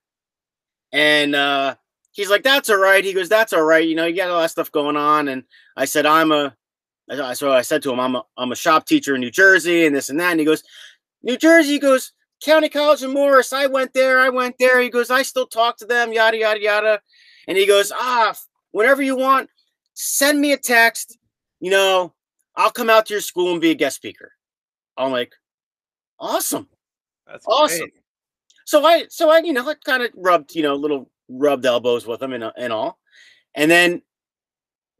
And uh he's like, "That's all right." He goes, "That's all right. You know, you got a lot of stuff going on." And I said, "I'm a," so I said to him, "I'm a, I'm a shop teacher in New Jersey, and this and that." And he goes, "New Jersey?" He goes, "County College of Morris. I went there. I went there." He goes, "I still talk to them." Yada yada yada. And he goes, "Ah, whenever you want, send me a text. You know, I'll come out to your school and be a guest speaker." I'm like, "Awesome." That's Awesome. great. So I, so I, you know, I kind of rubbed, you know, little rubbed elbows with him and, uh, and all. And then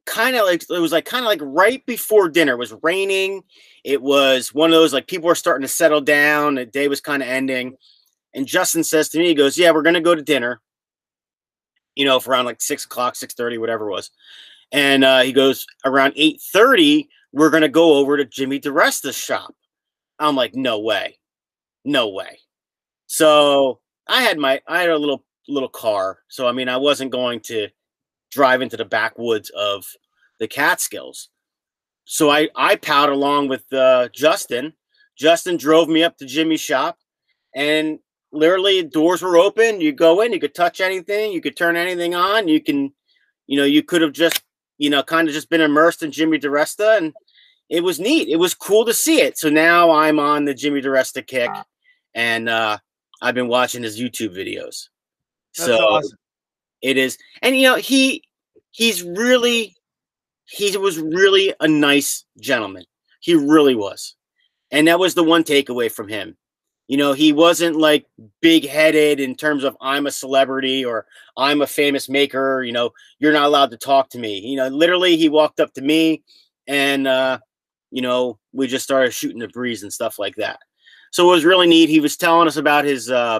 kind of like, it was like kind of like right before dinner. It was raining. It was one of those like people were starting to settle down. The day was kind of ending. And Justin says to me, he goes, Yeah, we're going to go to dinner, you know, around like six o'clock, 6 whatever it was. And uh, he goes, Around 8 we're going to go over to Jimmy DiResta's shop. I'm like, No way. No way. So I had my I had a little little car. So I mean I wasn't going to drive into the backwoods of the Catskills. So I I palled along with uh, Justin. Justin drove me up to Jimmy's shop, and literally doors were open. You go in, you could touch anything, you could turn anything on. You can, you know, you could have just, you know, kind of just been immersed in Jimmy DiResta, and it was neat. It was cool to see it. So now I'm on the Jimmy DiResta kick, and uh, I've been watching his YouTube videos. That's so awesome. it is, and you know, he he's really he was really a nice gentleman. He really was. And that was the one takeaway from him. You know, he wasn't like big headed in terms of I'm a celebrity or I'm a famous maker. You know, you're not allowed to talk to me. You know, literally, he walked up to me and, uh, you know, we just started shooting the breeze and stuff like that. So it was really neat. He was telling us about his, uh,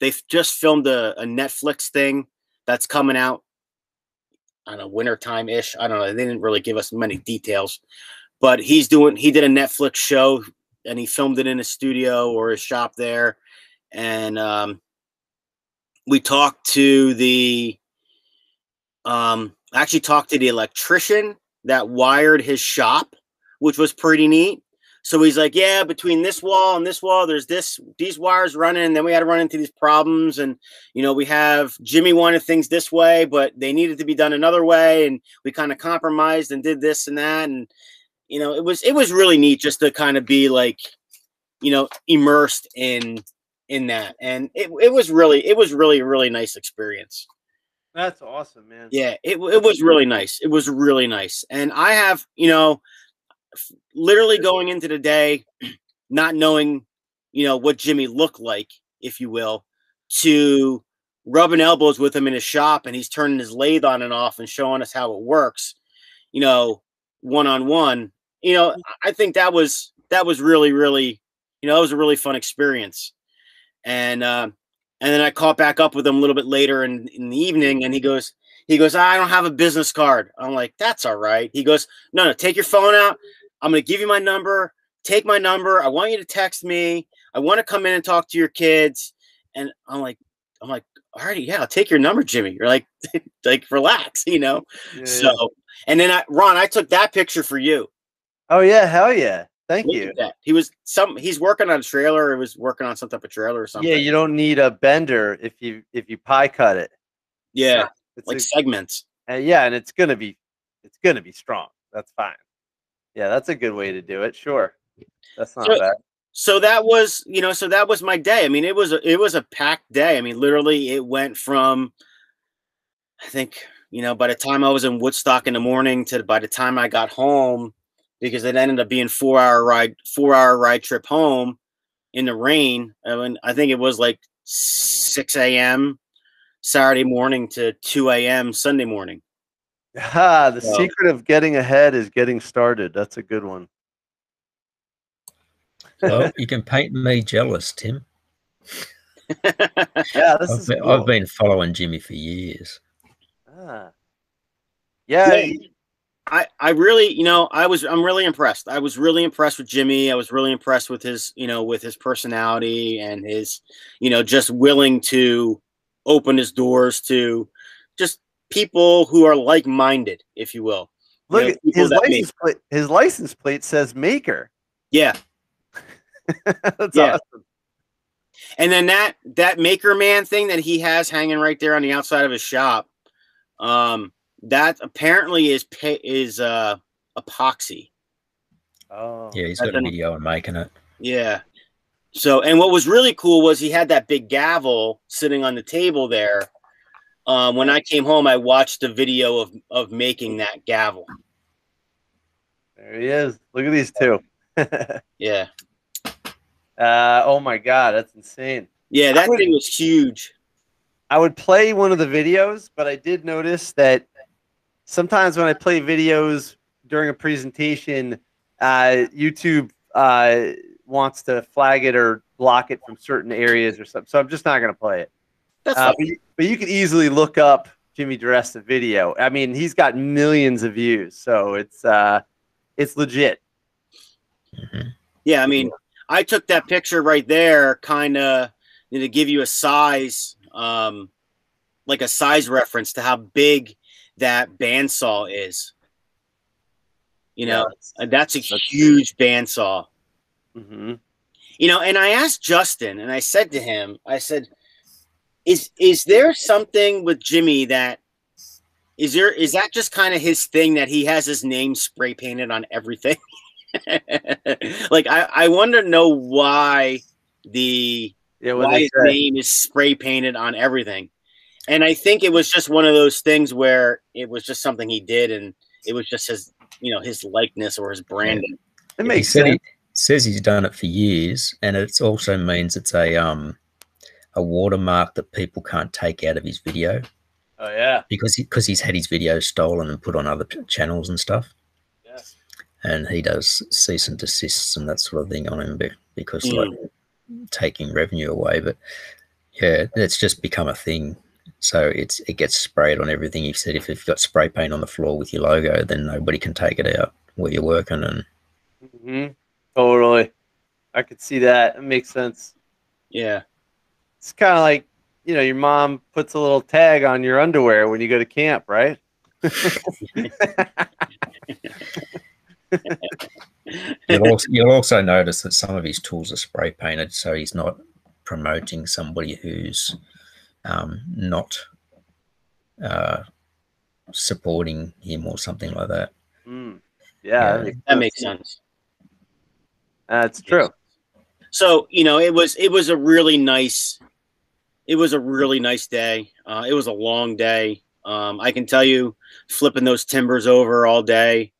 they've just filmed a, a Netflix thing that's coming out on don't wintertime ish. I don't know. They didn't really give us many details, but he's doing, he did a Netflix show and he filmed it in his studio or his shop there. And um, we talked to the, um, actually talked to the electrician that wired his shop, which was pretty neat. So he's like, yeah, between this wall and this wall, there's this these wires running. And then we had to run into these problems, and you know, we have Jimmy wanted things this way, but they needed to be done another way, and we kind of compromised and did this and that, and you know, it was it was really neat just to kind of be like, you know, immersed in in that, and it it was really it was really really nice experience. That's awesome, man. Yeah, it it was really nice. It was really nice, and I have you know literally going into the day, not knowing, you know, what Jimmy looked like, if you will, to rubbing elbows with him in his shop and he's turning his lathe on and off and showing us how it works, you know, one on one. You know, I think that was that was really, really, you know, that was a really fun experience. And uh, and then I caught back up with him a little bit later in, in the evening and he goes, he goes, I don't have a business card. I'm like, that's all right. He goes, no, no, take your phone out. I'm going to give you my number. Take my number. I want you to text me. I want to come in and talk to your kids. And I'm like, I'm like, all right, yeah, I'll take your number, Jimmy. You're like, like, relax, you know? Yeah. So, and then I, Ron, I took that picture for you. Oh yeah, hell yeah. Thank Look you. He was some, he's working on a trailer. He was working on some type of trailer or something. Yeah, you don't need a bender if you if you pie cut it. Yeah. It's Like a- segments. uh, yeah, and it's gonna be it's gonna be strong. That's fine. Yeah, that's a good way to do it. Sure, that's not So- bad. so that was you know so that was my day i mean it was a, it was a packed day i mean literally it went from i think you know by the time i was in woodstock in the morning to by the time i got home because it ended up being four hour ride four hour ride trip home in the rain i mean i think it was like 6 a.m saturday morning to 2 a.m sunday morning Ah, the So- secret of getting ahead is getting started. That's a good one. Well, you can paint me jealous, Tim. Yeah, this I've is been, cool. I've been following Jimmy for years. Ah. Yeah, Yeah. I, I really, you know, I was, I'm really impressed. I was really impressed with Jimmy. I was really impressed with his, you know, with his personality and his, you know, just willing to open his doors to just people who are like-minded, if you will. You look know, at his license plate. His license plate says maker. Yeah. That's Yeah. awesome. And then that, that maker man thing that he has hanging right there on the outside of his shop, um, that apparently is, pa- is, uh, epoxy. Oh, Yeah, he's That's got a an- video of making it. Yeah. So, and what was really cool was he had that big gavel sitting on the table there. Um, when I came home, I watched the video of of making that gavel. there he is. Look at these two. Yeah, uh, oh my god, that's insane. yeah, that would- thing was huge. I would play one of the videos, but I did notice that sometimes when I play videos during a presentation, uh, YouTube uh, wants to flag it or block it from certain areas or something. So I'm just not going to play it. That's Uh, but, you, but you can easily look up Jimmy DiResta video. I mean, he's got millions of views, so it's uh, it's legit. Mhm. yeah. I mean, I took that picture right there, kind of to give you a size, um, like a size reference to how big that bandsaw is. You know, Yeah, uh, that's a that's- huge bandsaw. mhm. You know, and I asked Justin, and I said to him, I said, "Is is there something with Jimmy that is there is that just kind of his thing that he has his name spray painted on everything? like I I want to know why the Yeah, what why his say. name is spray painted on everything. And I think it was just one of those things where it was just something he did, and it was just his, you know, his likeness or his branding. It he makes said sense. he says he's done it for years, and it also means it's a um a watermark that people can't take out of his video Oh yeah. because because he's had his videos stolen and put on other channels and stuff. Yeah. And he does cease and desists and that sort of thing on him be- because like taking revenue away. But yeah, it's just become a thing. So it's it gets sprayed on everything. You said if you've got spray paint on the floor with your logo, then nobody can take it out where you're working. And mm-hmm. Totally. I could see that. It makes sense. Yeah. It's kind of like, you know, your mom puts a little tag on your underwear when you go to camp, right? you'll also, you'll also notice that some of his tools are spray painted, so he's not promoting somebody who's um, not uh, supporting him or something like that. Mm. Yeah, Yeah. That makes sense. That's true. So you know, it was it was a really nice, it was a really nice day. Uh, it was a long day. Um, I can tell you, flipping those timbers over all day,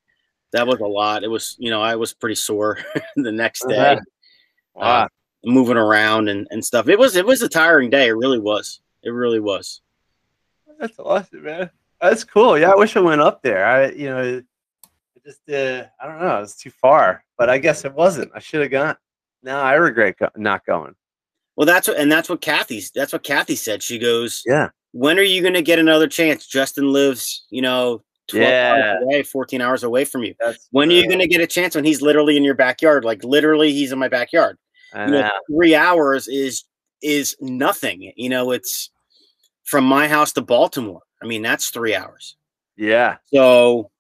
that was a lot. It was you know I was pretty sore the next day, Uh-huh. Wow. uh, moving around and, and stuff. It was it was a tiring day. It really was. It really was. That's awesome, man. That's cool. Yeah, I wish I went up there. I, you know, it just, uh, I don't know, it's too far, but I guess it wasn't. I should have gone. Now I regret go- not going. Well, that's what and that's what Kathy's that's what Kathy said. She goes, Yeah. when are you going to get another chance? Justin lives, you know, 12 Yeah. hours away, 14 hours away from you. That's When are you going to get a chance when he's literally in your backyard? Like literally he's in my backyard. Know, know. three hours is is nothing. You know, it's from my house to Baltimore. I mean, that's three hours. Yeah. So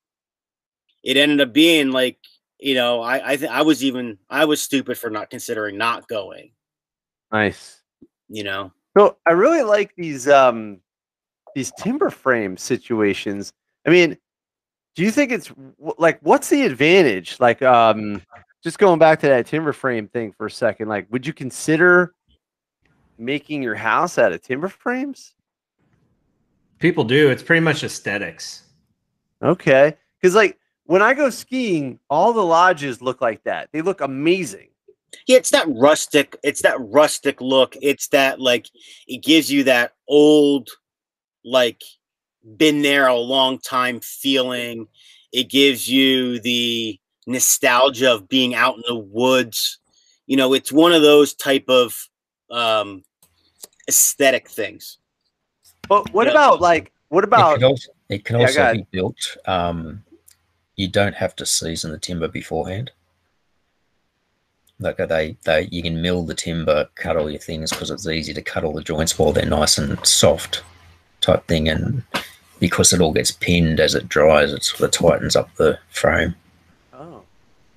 it ended up being like, you know, I I, th- I was even I was stupid for not considering not going. Nice. You know, So I really like these um these timber frame situations. I mean, do you think it's like what's the advantage? Like um just going back to that timber frame thing for a second, like would you consider making your house out of timber frames? People do. It's pretty much aesthetics. Okay. Cuz like when I go skiing, all the lodges look like that. They look amazing. yeah, it's that rustic. It's that rustic look. It's that like it gives you that old, like been there a long time feeling. It gives you the nostalgia of being out in the woods. You know, it's one of those type of um aesthetic things. But what Yeah. about like what It about can also, it can also ahead. be built. Um, you don't have to season the timber beforehand. Like they, they, you can mill the timber, cut all your things because it's easy to cut all the joints while they're nice and soft, type thing. And because it all gets pinned as it dries, it sort of tightens up the frame. Oh.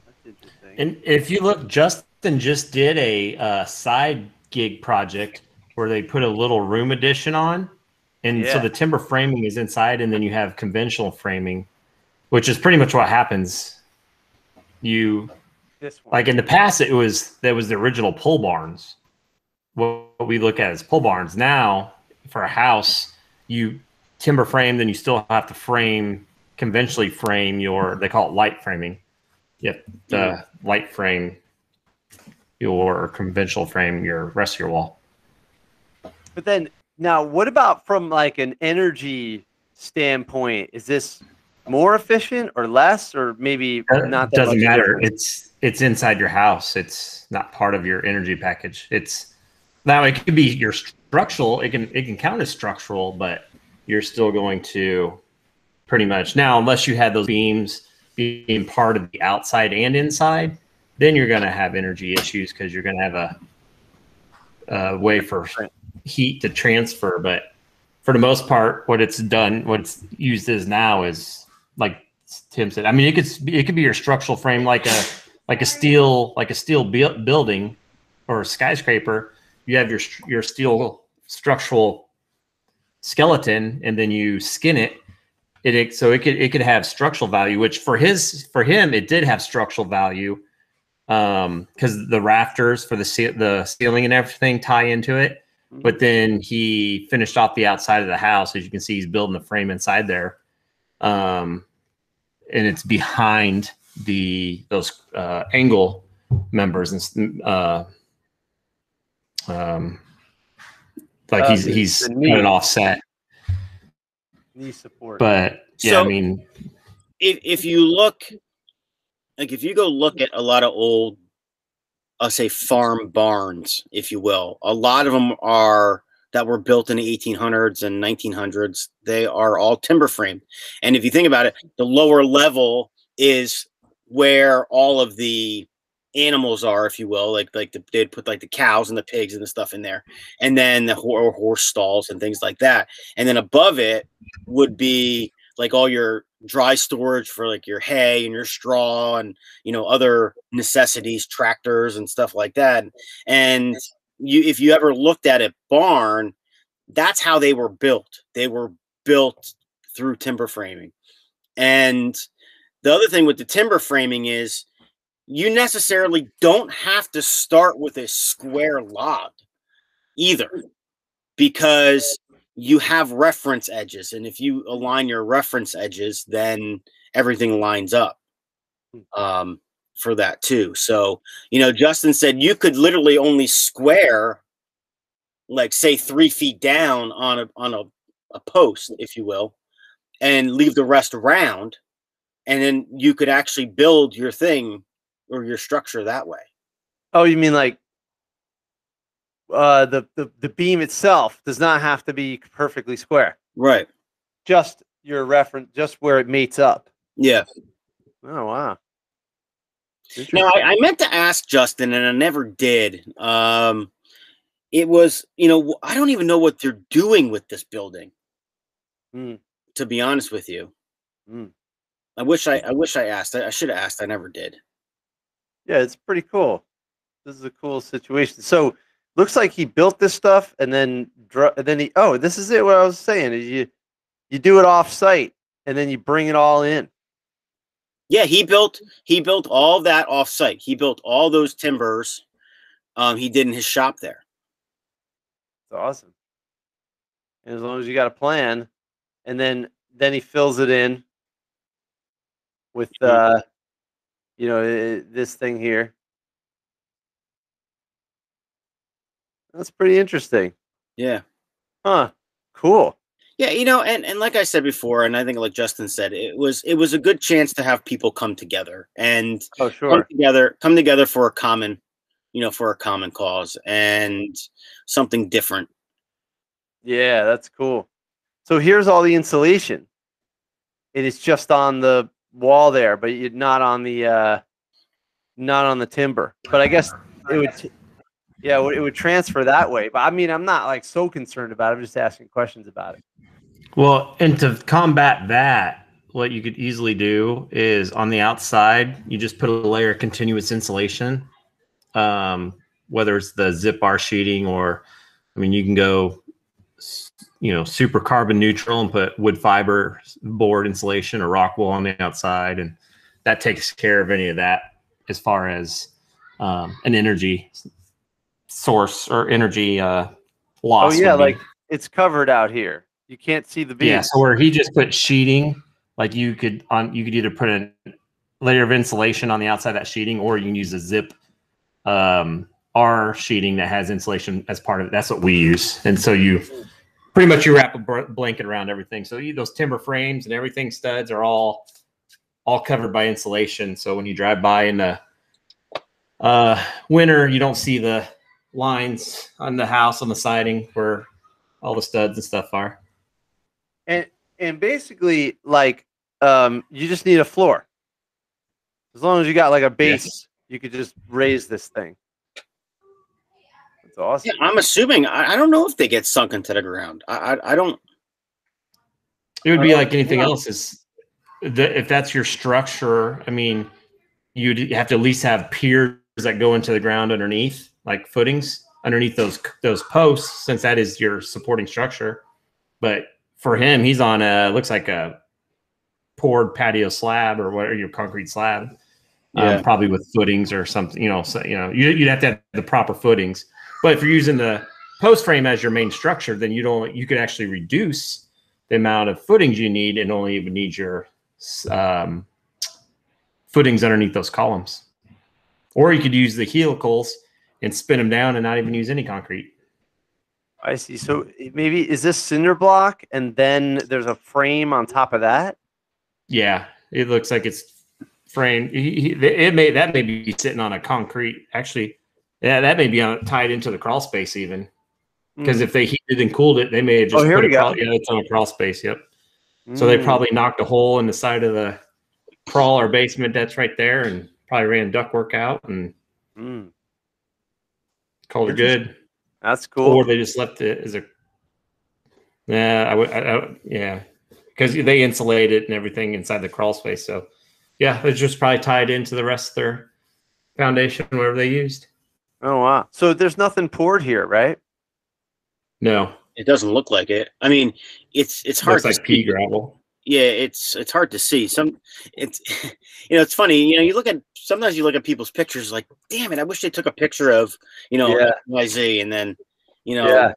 That's interesting. And if you look, Justin just did a uh, side gig project where they put a little room addition on. And so the timber framing is inside, and then you have conventional framing, which is pretty much what happens. You this one. like in the past, it was that was the original pole barns. What we look at as pole barns now for a house, you timber frame, then you still have to frame conventionally frame your they call it light framing. You have to light frame your conventional frame your rest of your wall. But then now what about from like an energy standpoint? Is this more efficient or less or maybe uh, not that doesn't much matter. different? It's it's inside your house. It's not part of your energy package. It's now it could be your structural. It can it can count as structural, but you're still going to pretty much now unless you had those beams being part of the outside and inside, then you're going to have energy issues because you're going to have a, a way for heat to transfer. But for the most part, what it's done, what it's used as now is like Tim said. I mean, it could be, it could be your structural frame, like a like a steel like a steel bu- building or a skyscraper. You have your your steel structural skeleton, and then you skin it. It, it so it could it could have structural value, which for his for him it did have structural value, um, because the rafters for the ce- the ceiling and everything tie into it. But then he finished off the outside of the house. As you can see, he's building the frame inside there. Um, and it's behind the those uh, angle members and uh, um, like Uh, he's he's the got knee. it offset. Knee support. But yeah, So- I mean, if if you look like if you go look at a lot of old I'll say farm barns, if you will, a lot of them are that were built in the 1800s and 1900s. They are all timber framed. And if you think about it, the lower level is where all of the animals are, if you will, like like the, they'd put like the cows and the pigs and the stuff in there, and then the ho- horse stalls and things like that. And then above it would be like all your dry storage for like your hay and your straw and you know other necessities tractors and stuff like that and you if you ever looked at a barn that's how they were built they were built through timber framing and the other thing with the timber framing is you necessarily don't have to start with a square log either because you have reference edges and if you align your reference edges then everything lines up um, for that too. So you know justin said you could literally only square like say three feet down on a on a, a post if you will and leave the rest round and then you could actually build your thing or your structure that way Oh, you mean like uh, the, the the beam itself does not have to be perfectly square. right Just your reference, just where it meets up. yeah Oh wow. Now, I, I meant to ask Justin, and I never did. Um, it was, you know, I don't even know what they're doing with this building. Hmm. To be honest with you, Hmm. I wish I, I wish I asked. I, I should have asked. I never did. Yeah, it's pretty cool. This is a cool situation. So looks like he built this stuff and then and then he oh this is it. What I was saying is you you do it off site and then you bring it all in. Yeah, he built he built all that off site. He built all those timbers. Um, he did in his shop there. It's awesome. And as long as you got a plan, and then then he fills it in with uh, you know uh, this thing here. That's pretty interesting, Yeah. huh? Cool. Yeah, you know, and, and like I said before, and I think like Justin said, it was it was a good chance to have people come together and Oh come together come together for a common you know for a common cause and something different Yeah, that's cool. So here's all the insulation. It is just on the wall there, but you're not on the uh, not on the timber. But I guess it would. Yeah, it would- transfer that way. But I mean, I'm not like so concerned about it. I'm just asking questions about it. Well, and to combat that, what you could easily do is on the outside, you just put a layer of continuous insulation, um, whether it's the zip bar sheeting or, I mean, you can go, you know, super carbon neutral and put wood fiber board insulation or rock wool on the outside, and that takes care of any of that as far as um, an energy source or energy uh, Oh yeah, like it's covered out here. You can't see the beam. Yeah, so where he just put sheeting, like you could on you could either put a layer of insulation on the outside of that sheeting, or you can use a zip um, R sheeting that has insulation as part of it. That's what we use, and so you pretty much you wrap a blanket around everything. So you, those timber frames and everything studs are all all covered by insulation. So when you drive by in the uh, winter, you don't see the lines on the house on the siding where all the studs and stuff are. and and basically like um you just need a floor as long as you got like a base you could just raise this thing that's awesome yeah i'm assuming i, I don't know if they get sunk into the ground I, I i don't It would be like anything else. Is the, if that's your structure? I mean, you'd have to at least have piers that go into the ground underneath, like footings underneath those those posts, since that is your supporting structure. But for him, he's on a looks like a poured patio slab or what, or your concrete slab, Yeah. um, probably with footings or something. You know, so you know, you, you'd have to have the proper footings. But if you're using the post frame as your main structure, then you don't. You could actually reduce the amount of footings you need and only even need your um, footings underneath those columns. Or you could use the helicals and spin them down and not even use any concrete. I see. So maybe is this cinder block, and then there's a frame on top of that? Yeah, it looks like it's framed. It may that may be sitting on a concrete. Actually, yeah, that may be on, tied into the crawl space even. Because if they heated and cooled it, they may have just Hmm. Oh, here put we a go. crawl, yeah, it's on a crawl space. Yep. So they Mm. probably knocked a hole in the side of the crawl or basement that's right there, and probably ran ductwork out and Mm. called it good. That's cool. Or they just left it as a. Yeah, I would. I, I, yeah, because they insulate it and everything inside the crawl space. So, yeah, it's just probably tied into the rest of their foundation, whatever they used. Oh wow. So there's nothing poured here, right? No, It doesn't look like it. I mean, it's it's hard looks to like pea gravel. Yeah, it's it's hard to see. Some it's you know it's funny. You know, you look at sometimes you look at people's pictures like, damn it, I wish they took a picture of you know Yeah. YZ and then you know Yeah.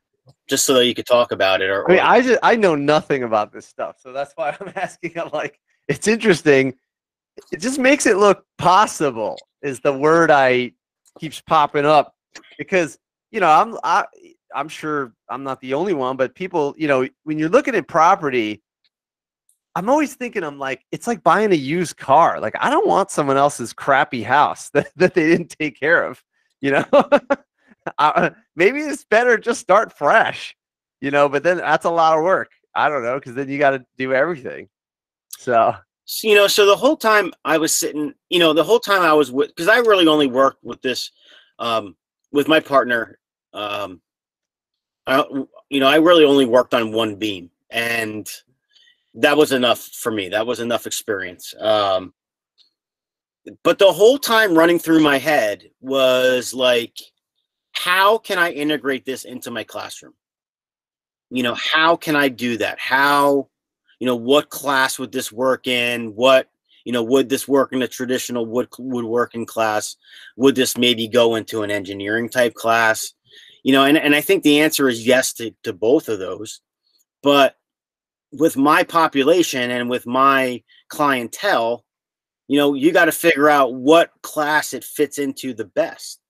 just so that you could talk about it. Or, I mean, or- I just I know nothing about this stuff, so that's why I'm asking. I'm like, it's interesting. It just makes it look possible. Is the word I keeps popping up because you know I'm I I'm sure I'm not the only one, but people you know when you're looking at property, I'm always thinking I'm like it's like buying a used car. Like I don't want someone else's crappy house that, that they didn't take care of. You know, uh, maybe it's better just start fresh you know but then that's a lot of work i don't know because then you got to do everything So, you know so the whole time i was sitting you know the whole time i was with because i really only worked with this um with my partner um I, you know i really only worked on one beam and that was enough for me that was enough experience um but the whole time running through my head was like how can i integrate this into my classroom? You know how can i do that? How you know what class would this work in? What you know would this work in a traditional wood woodworking class? Would this maybe go into an engineering type class? You know and, and i think the answer is yes to, to both of those. But with my population and with my clientele you know you got to figure out what class it fits into the best.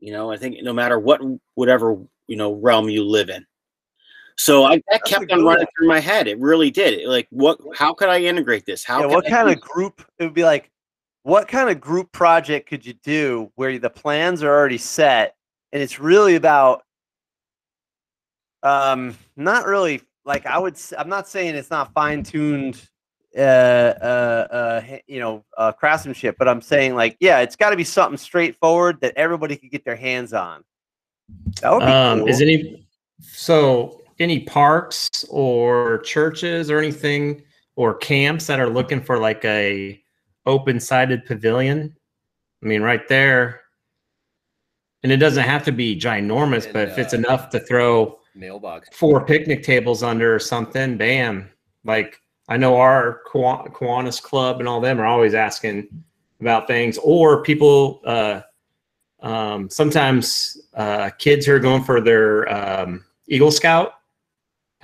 You know i think no matter what whatever you know realm you live in so I, that That's kept on running one. through my head. It really did. It, Like, what? How could I integrate this? How? yeah, what I kind of group it would be like what kind of group project could you do where the plans are already set and it's really about um not really like i would I'm not saying it's not fine-tuned uh uh uh you know uh craftsmanship but i'm saying like yeah it's got to be something straightforward that everybody could get their hands on that would be Um, cool. Is any so any parks or churches or anything or camps that are looking for like a open sided pavilion? I mean, right there. And it doesn't have to be ginormous, but if it's uh, enough to throw Mailbox. four picnic tables under or something, bam. Like I know our Kiwa- Kiwanis Club and all them are always asking about things, or people. Uh, um, sometimes uh, kids who are going for their um, Eagle Scout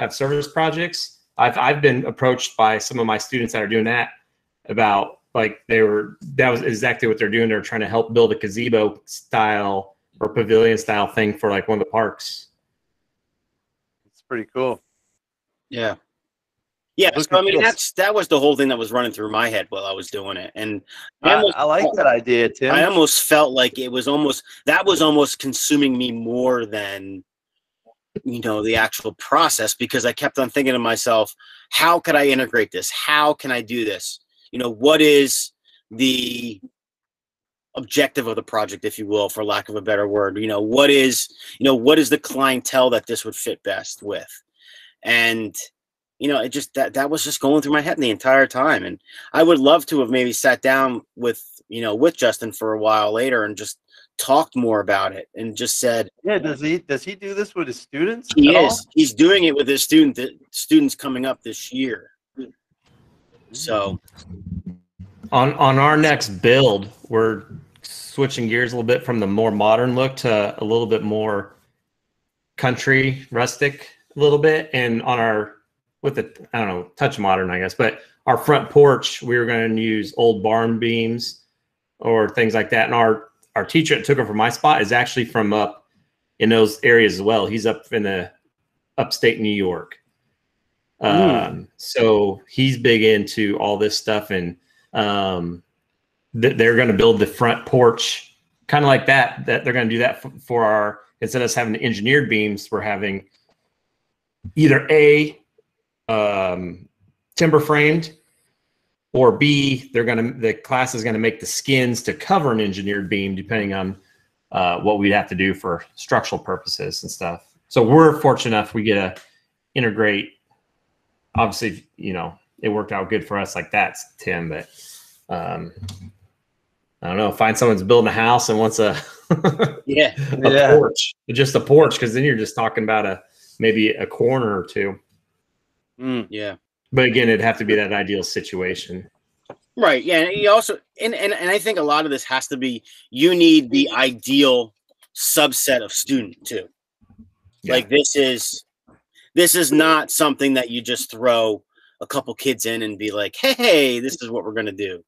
have service projects. I've I've been approached by some of my students that are doing that about like they were that was exactly what they're doing. They're trying to help build a gazebo style or pavilion style thing for like one of the parks. it's pretty cool Yeah. Yeah. So, I mean, this. that's that was the whole thing that was running through my head while I was doing it, and I I, almost, I like that idea too. I almost felt like it was almost that was almost consuming me more than you know the actual process because I kept on thinking to myself, how could I integrate this? How can I do this? You know, what is the objective of the project, if you will, for lack of a better word? You know, what is you know what is the clientele that this would fit best with? And you know, it just that that was just going through my head the entire time, and I would love to have maybe sat down with you know with Justin for a while later and just talked more about it and just said Yeah, does he does he do this with his students? he at all? is he's doing it with his student students coming up this year. So mm. On on our next build, we're switching gears a little bit from the more modern look to a little bit more country, rustic, a little bit. And on our with the I don't know, touch modern, I guess, but our front porch, we were going to use old barn beams or things like that. And our our teacher that took over my spot is actually from up in those areas as well. He's up in the upstate New York. Um, so he's big into all this stuff and um, th- they're going to build the front porch kind of like that that they're going to do that f- for our instead of us having the engineered beams we're having either a um, timber framed or b they're going to the class is going to make the skins to cover an engineered beam depending on uh, what we'd have to do for structural purposes and stuff so we're fortunate enough we get to integrate obviously you know it worked out good for us like that tim but um i don't know find someone's building a house and wants a yeah, a Yeah. porch just a porch because then you're just talking about a maybe a corner or two Mm. yeah. But again it'd have to be that ideal situation Right. Yeah. And you also and, and and I think a lot of this has to be you need the ideal subset of student too. Yeah. Like this is this is not something that you just throw a couple kids in and be like, hey, this is what we're gonna do.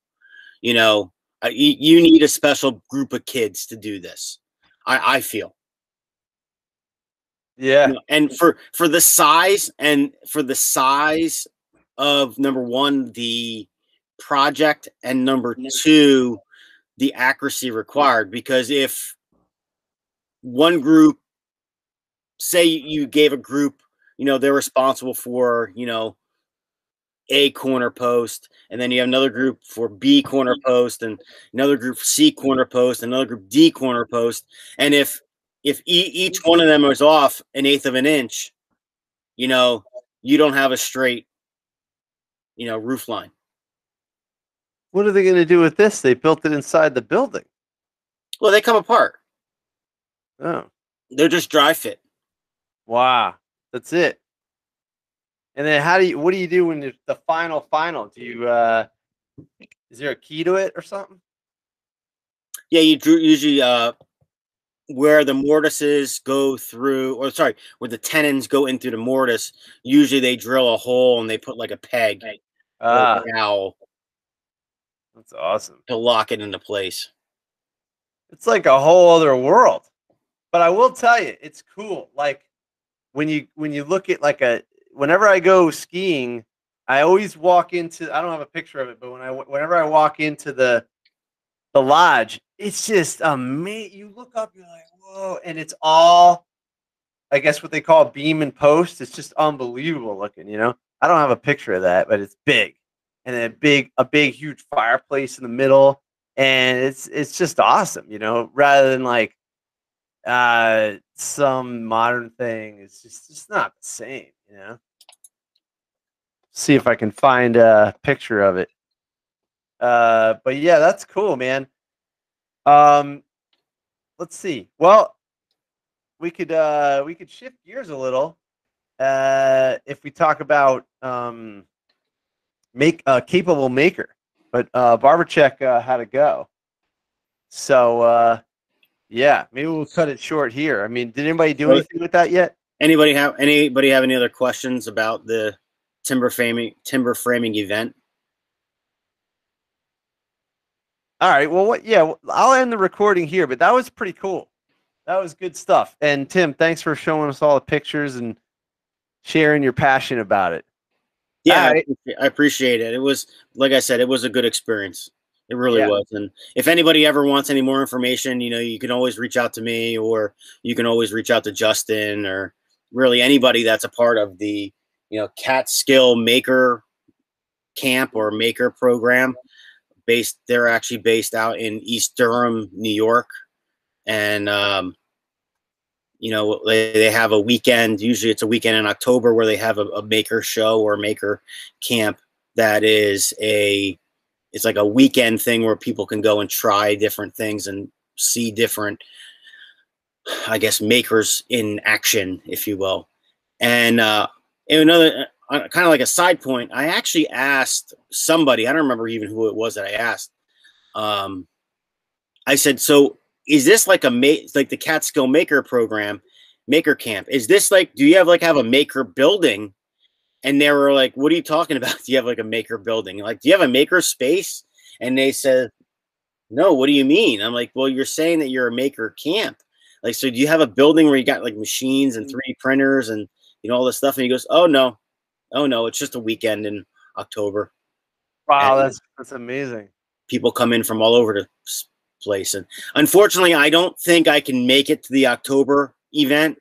You know, uh, you, you need a special group of kids to do this. I, I feel. Yeah. You know, and for for the size and for the size of number one the project and number two. the accuracy required because if one group say you gave a group you know they're responsible for you know a corner post and then you have another group for b corner mm-hmm. post and another group for c corner post another group d corner post and if if e- each one of them is off an eighth of an inch you know you don't have a straight you know roof line What are they going to do with this? They built it inside the building. well they come apart Oh, they're just dry fit wow. That's it. And then how do you? What do you do when it's the final final? Do you? uh Is there a key to it or something? Yeah, you drew usually uh where the mortises go through, or sorry, where the tenons go in through the mortise. Usually they drill a hole and they put like a peg or Ah, dowel that's awesome. to lock it into place. It's like a whole other world. But I will tell you, it's cool. Like when you when you look at like a whenever I go skiing, I always walk into I don't have a picture of it, but when I whenever I walk into the the lodge, it's just amazing. You look up, you're like, whoa, and it's all I guess what they call beam and post. It's just unbelievable looking, you know. I don't have a picture of that, but it's big. And a big, a big, huge fireplace in the middle and it's it's just awesome, you know, rather than like uh some modern thing. It's just it's not the same, you know. See if I can find a picture of it. Uh but yeah, that's cool, man. Um let's see. Well, we could uh we could shift gears a little uh if we talk about um make a capable maker but uh Barbercheck uh, had to go. So uh yeah, maybe we'll cut it short here. I mean, did anybody do anything with that yet? Anybody have anybody have any other questions about the timber framing timber framing event? All right. Well, what? Yeah, I'll end the recording here. But that was pretty cool. That was good stuff. And Tim, thanks for showing us all the pictures and sharing your passion about it. Yeah, I appreciate- I appreciate it. It was like I said, it was a good experience. It really Yeah. was. And if anybody ever wants any more information, you know, you can always reach out to me or you can always reach out to Justin or really anybody that's a part of the, you know, Catskill maker camp or maker program based they're actually based out in East Durham, New York. And um you know they, they have a weekend usually it's a weekend in october where they have a, a maker show or maker camp that is a it's like a weekend thing where people can go and try different things and see different i guess makers in action if you will and uh and another uh, kind of like a side point i actually asked somebody i don't remember even who it was that i asked um i said so is this like a ma- like the catskill maker program maker camp is this like do you have like have a maker building? And they were like what are you talking about? Do you have like a maker building? Like do you have a maker space? And they said no what do you mean? I'm like well you're saying that you're a maker camp. Like so do you have a building where you got like machines and 3d printers and you know all this stuff? And he goes oh no oh no it's just a weekend in october Wow, And- that's that's amazing. people come in from all over the place and unfortunately i don't think i can make it to the october event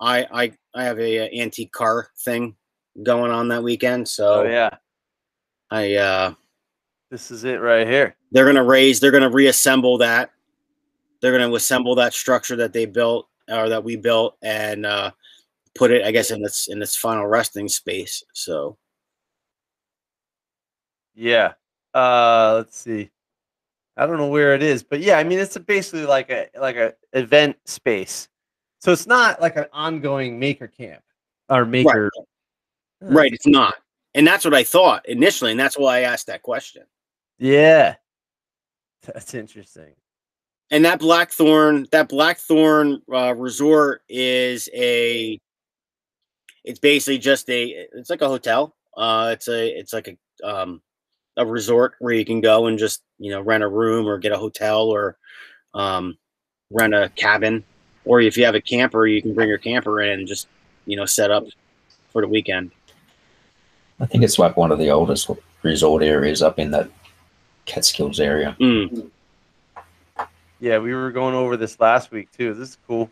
i i, I have a, uh antique car thing going on that weekend so Oh yeah, i uh this is it right here. they're gonna raise they're gonna reassemble that they're gonna assemble that structure that they built or that we built and uh put it i guess in its in its final resting space so Yeah. Uh, let's see. I don't know where it is, but yeah, I mean it's a basically like a like a event space. So it's not like an ongoing maker camp or maker. right it's not and that's what i thought initially and that's why i asked that question Yeah. That's interesting. and that Blackthorne that Blackthorne uh, resort is a it's basically just a it's like a hotel uh it's a it's like a um a resort where you can go and just you know rent a room or get a hotel or um rent a cabin or if you have a camper you can bring your camper in and just you know set up for the weekend I think it's like one of the oldest resort areas up in that Catskills area. Mm. Yeah, we were going over this last week too. This is cool.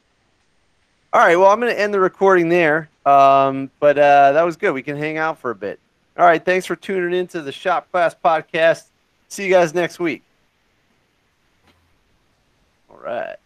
All right. Well, I'm going to end the recording there. Um, but uh, that was good. We can hang out for a bit. All right. Thanks for tuning in to the Shop Class Podcast. See you guys next week. All right.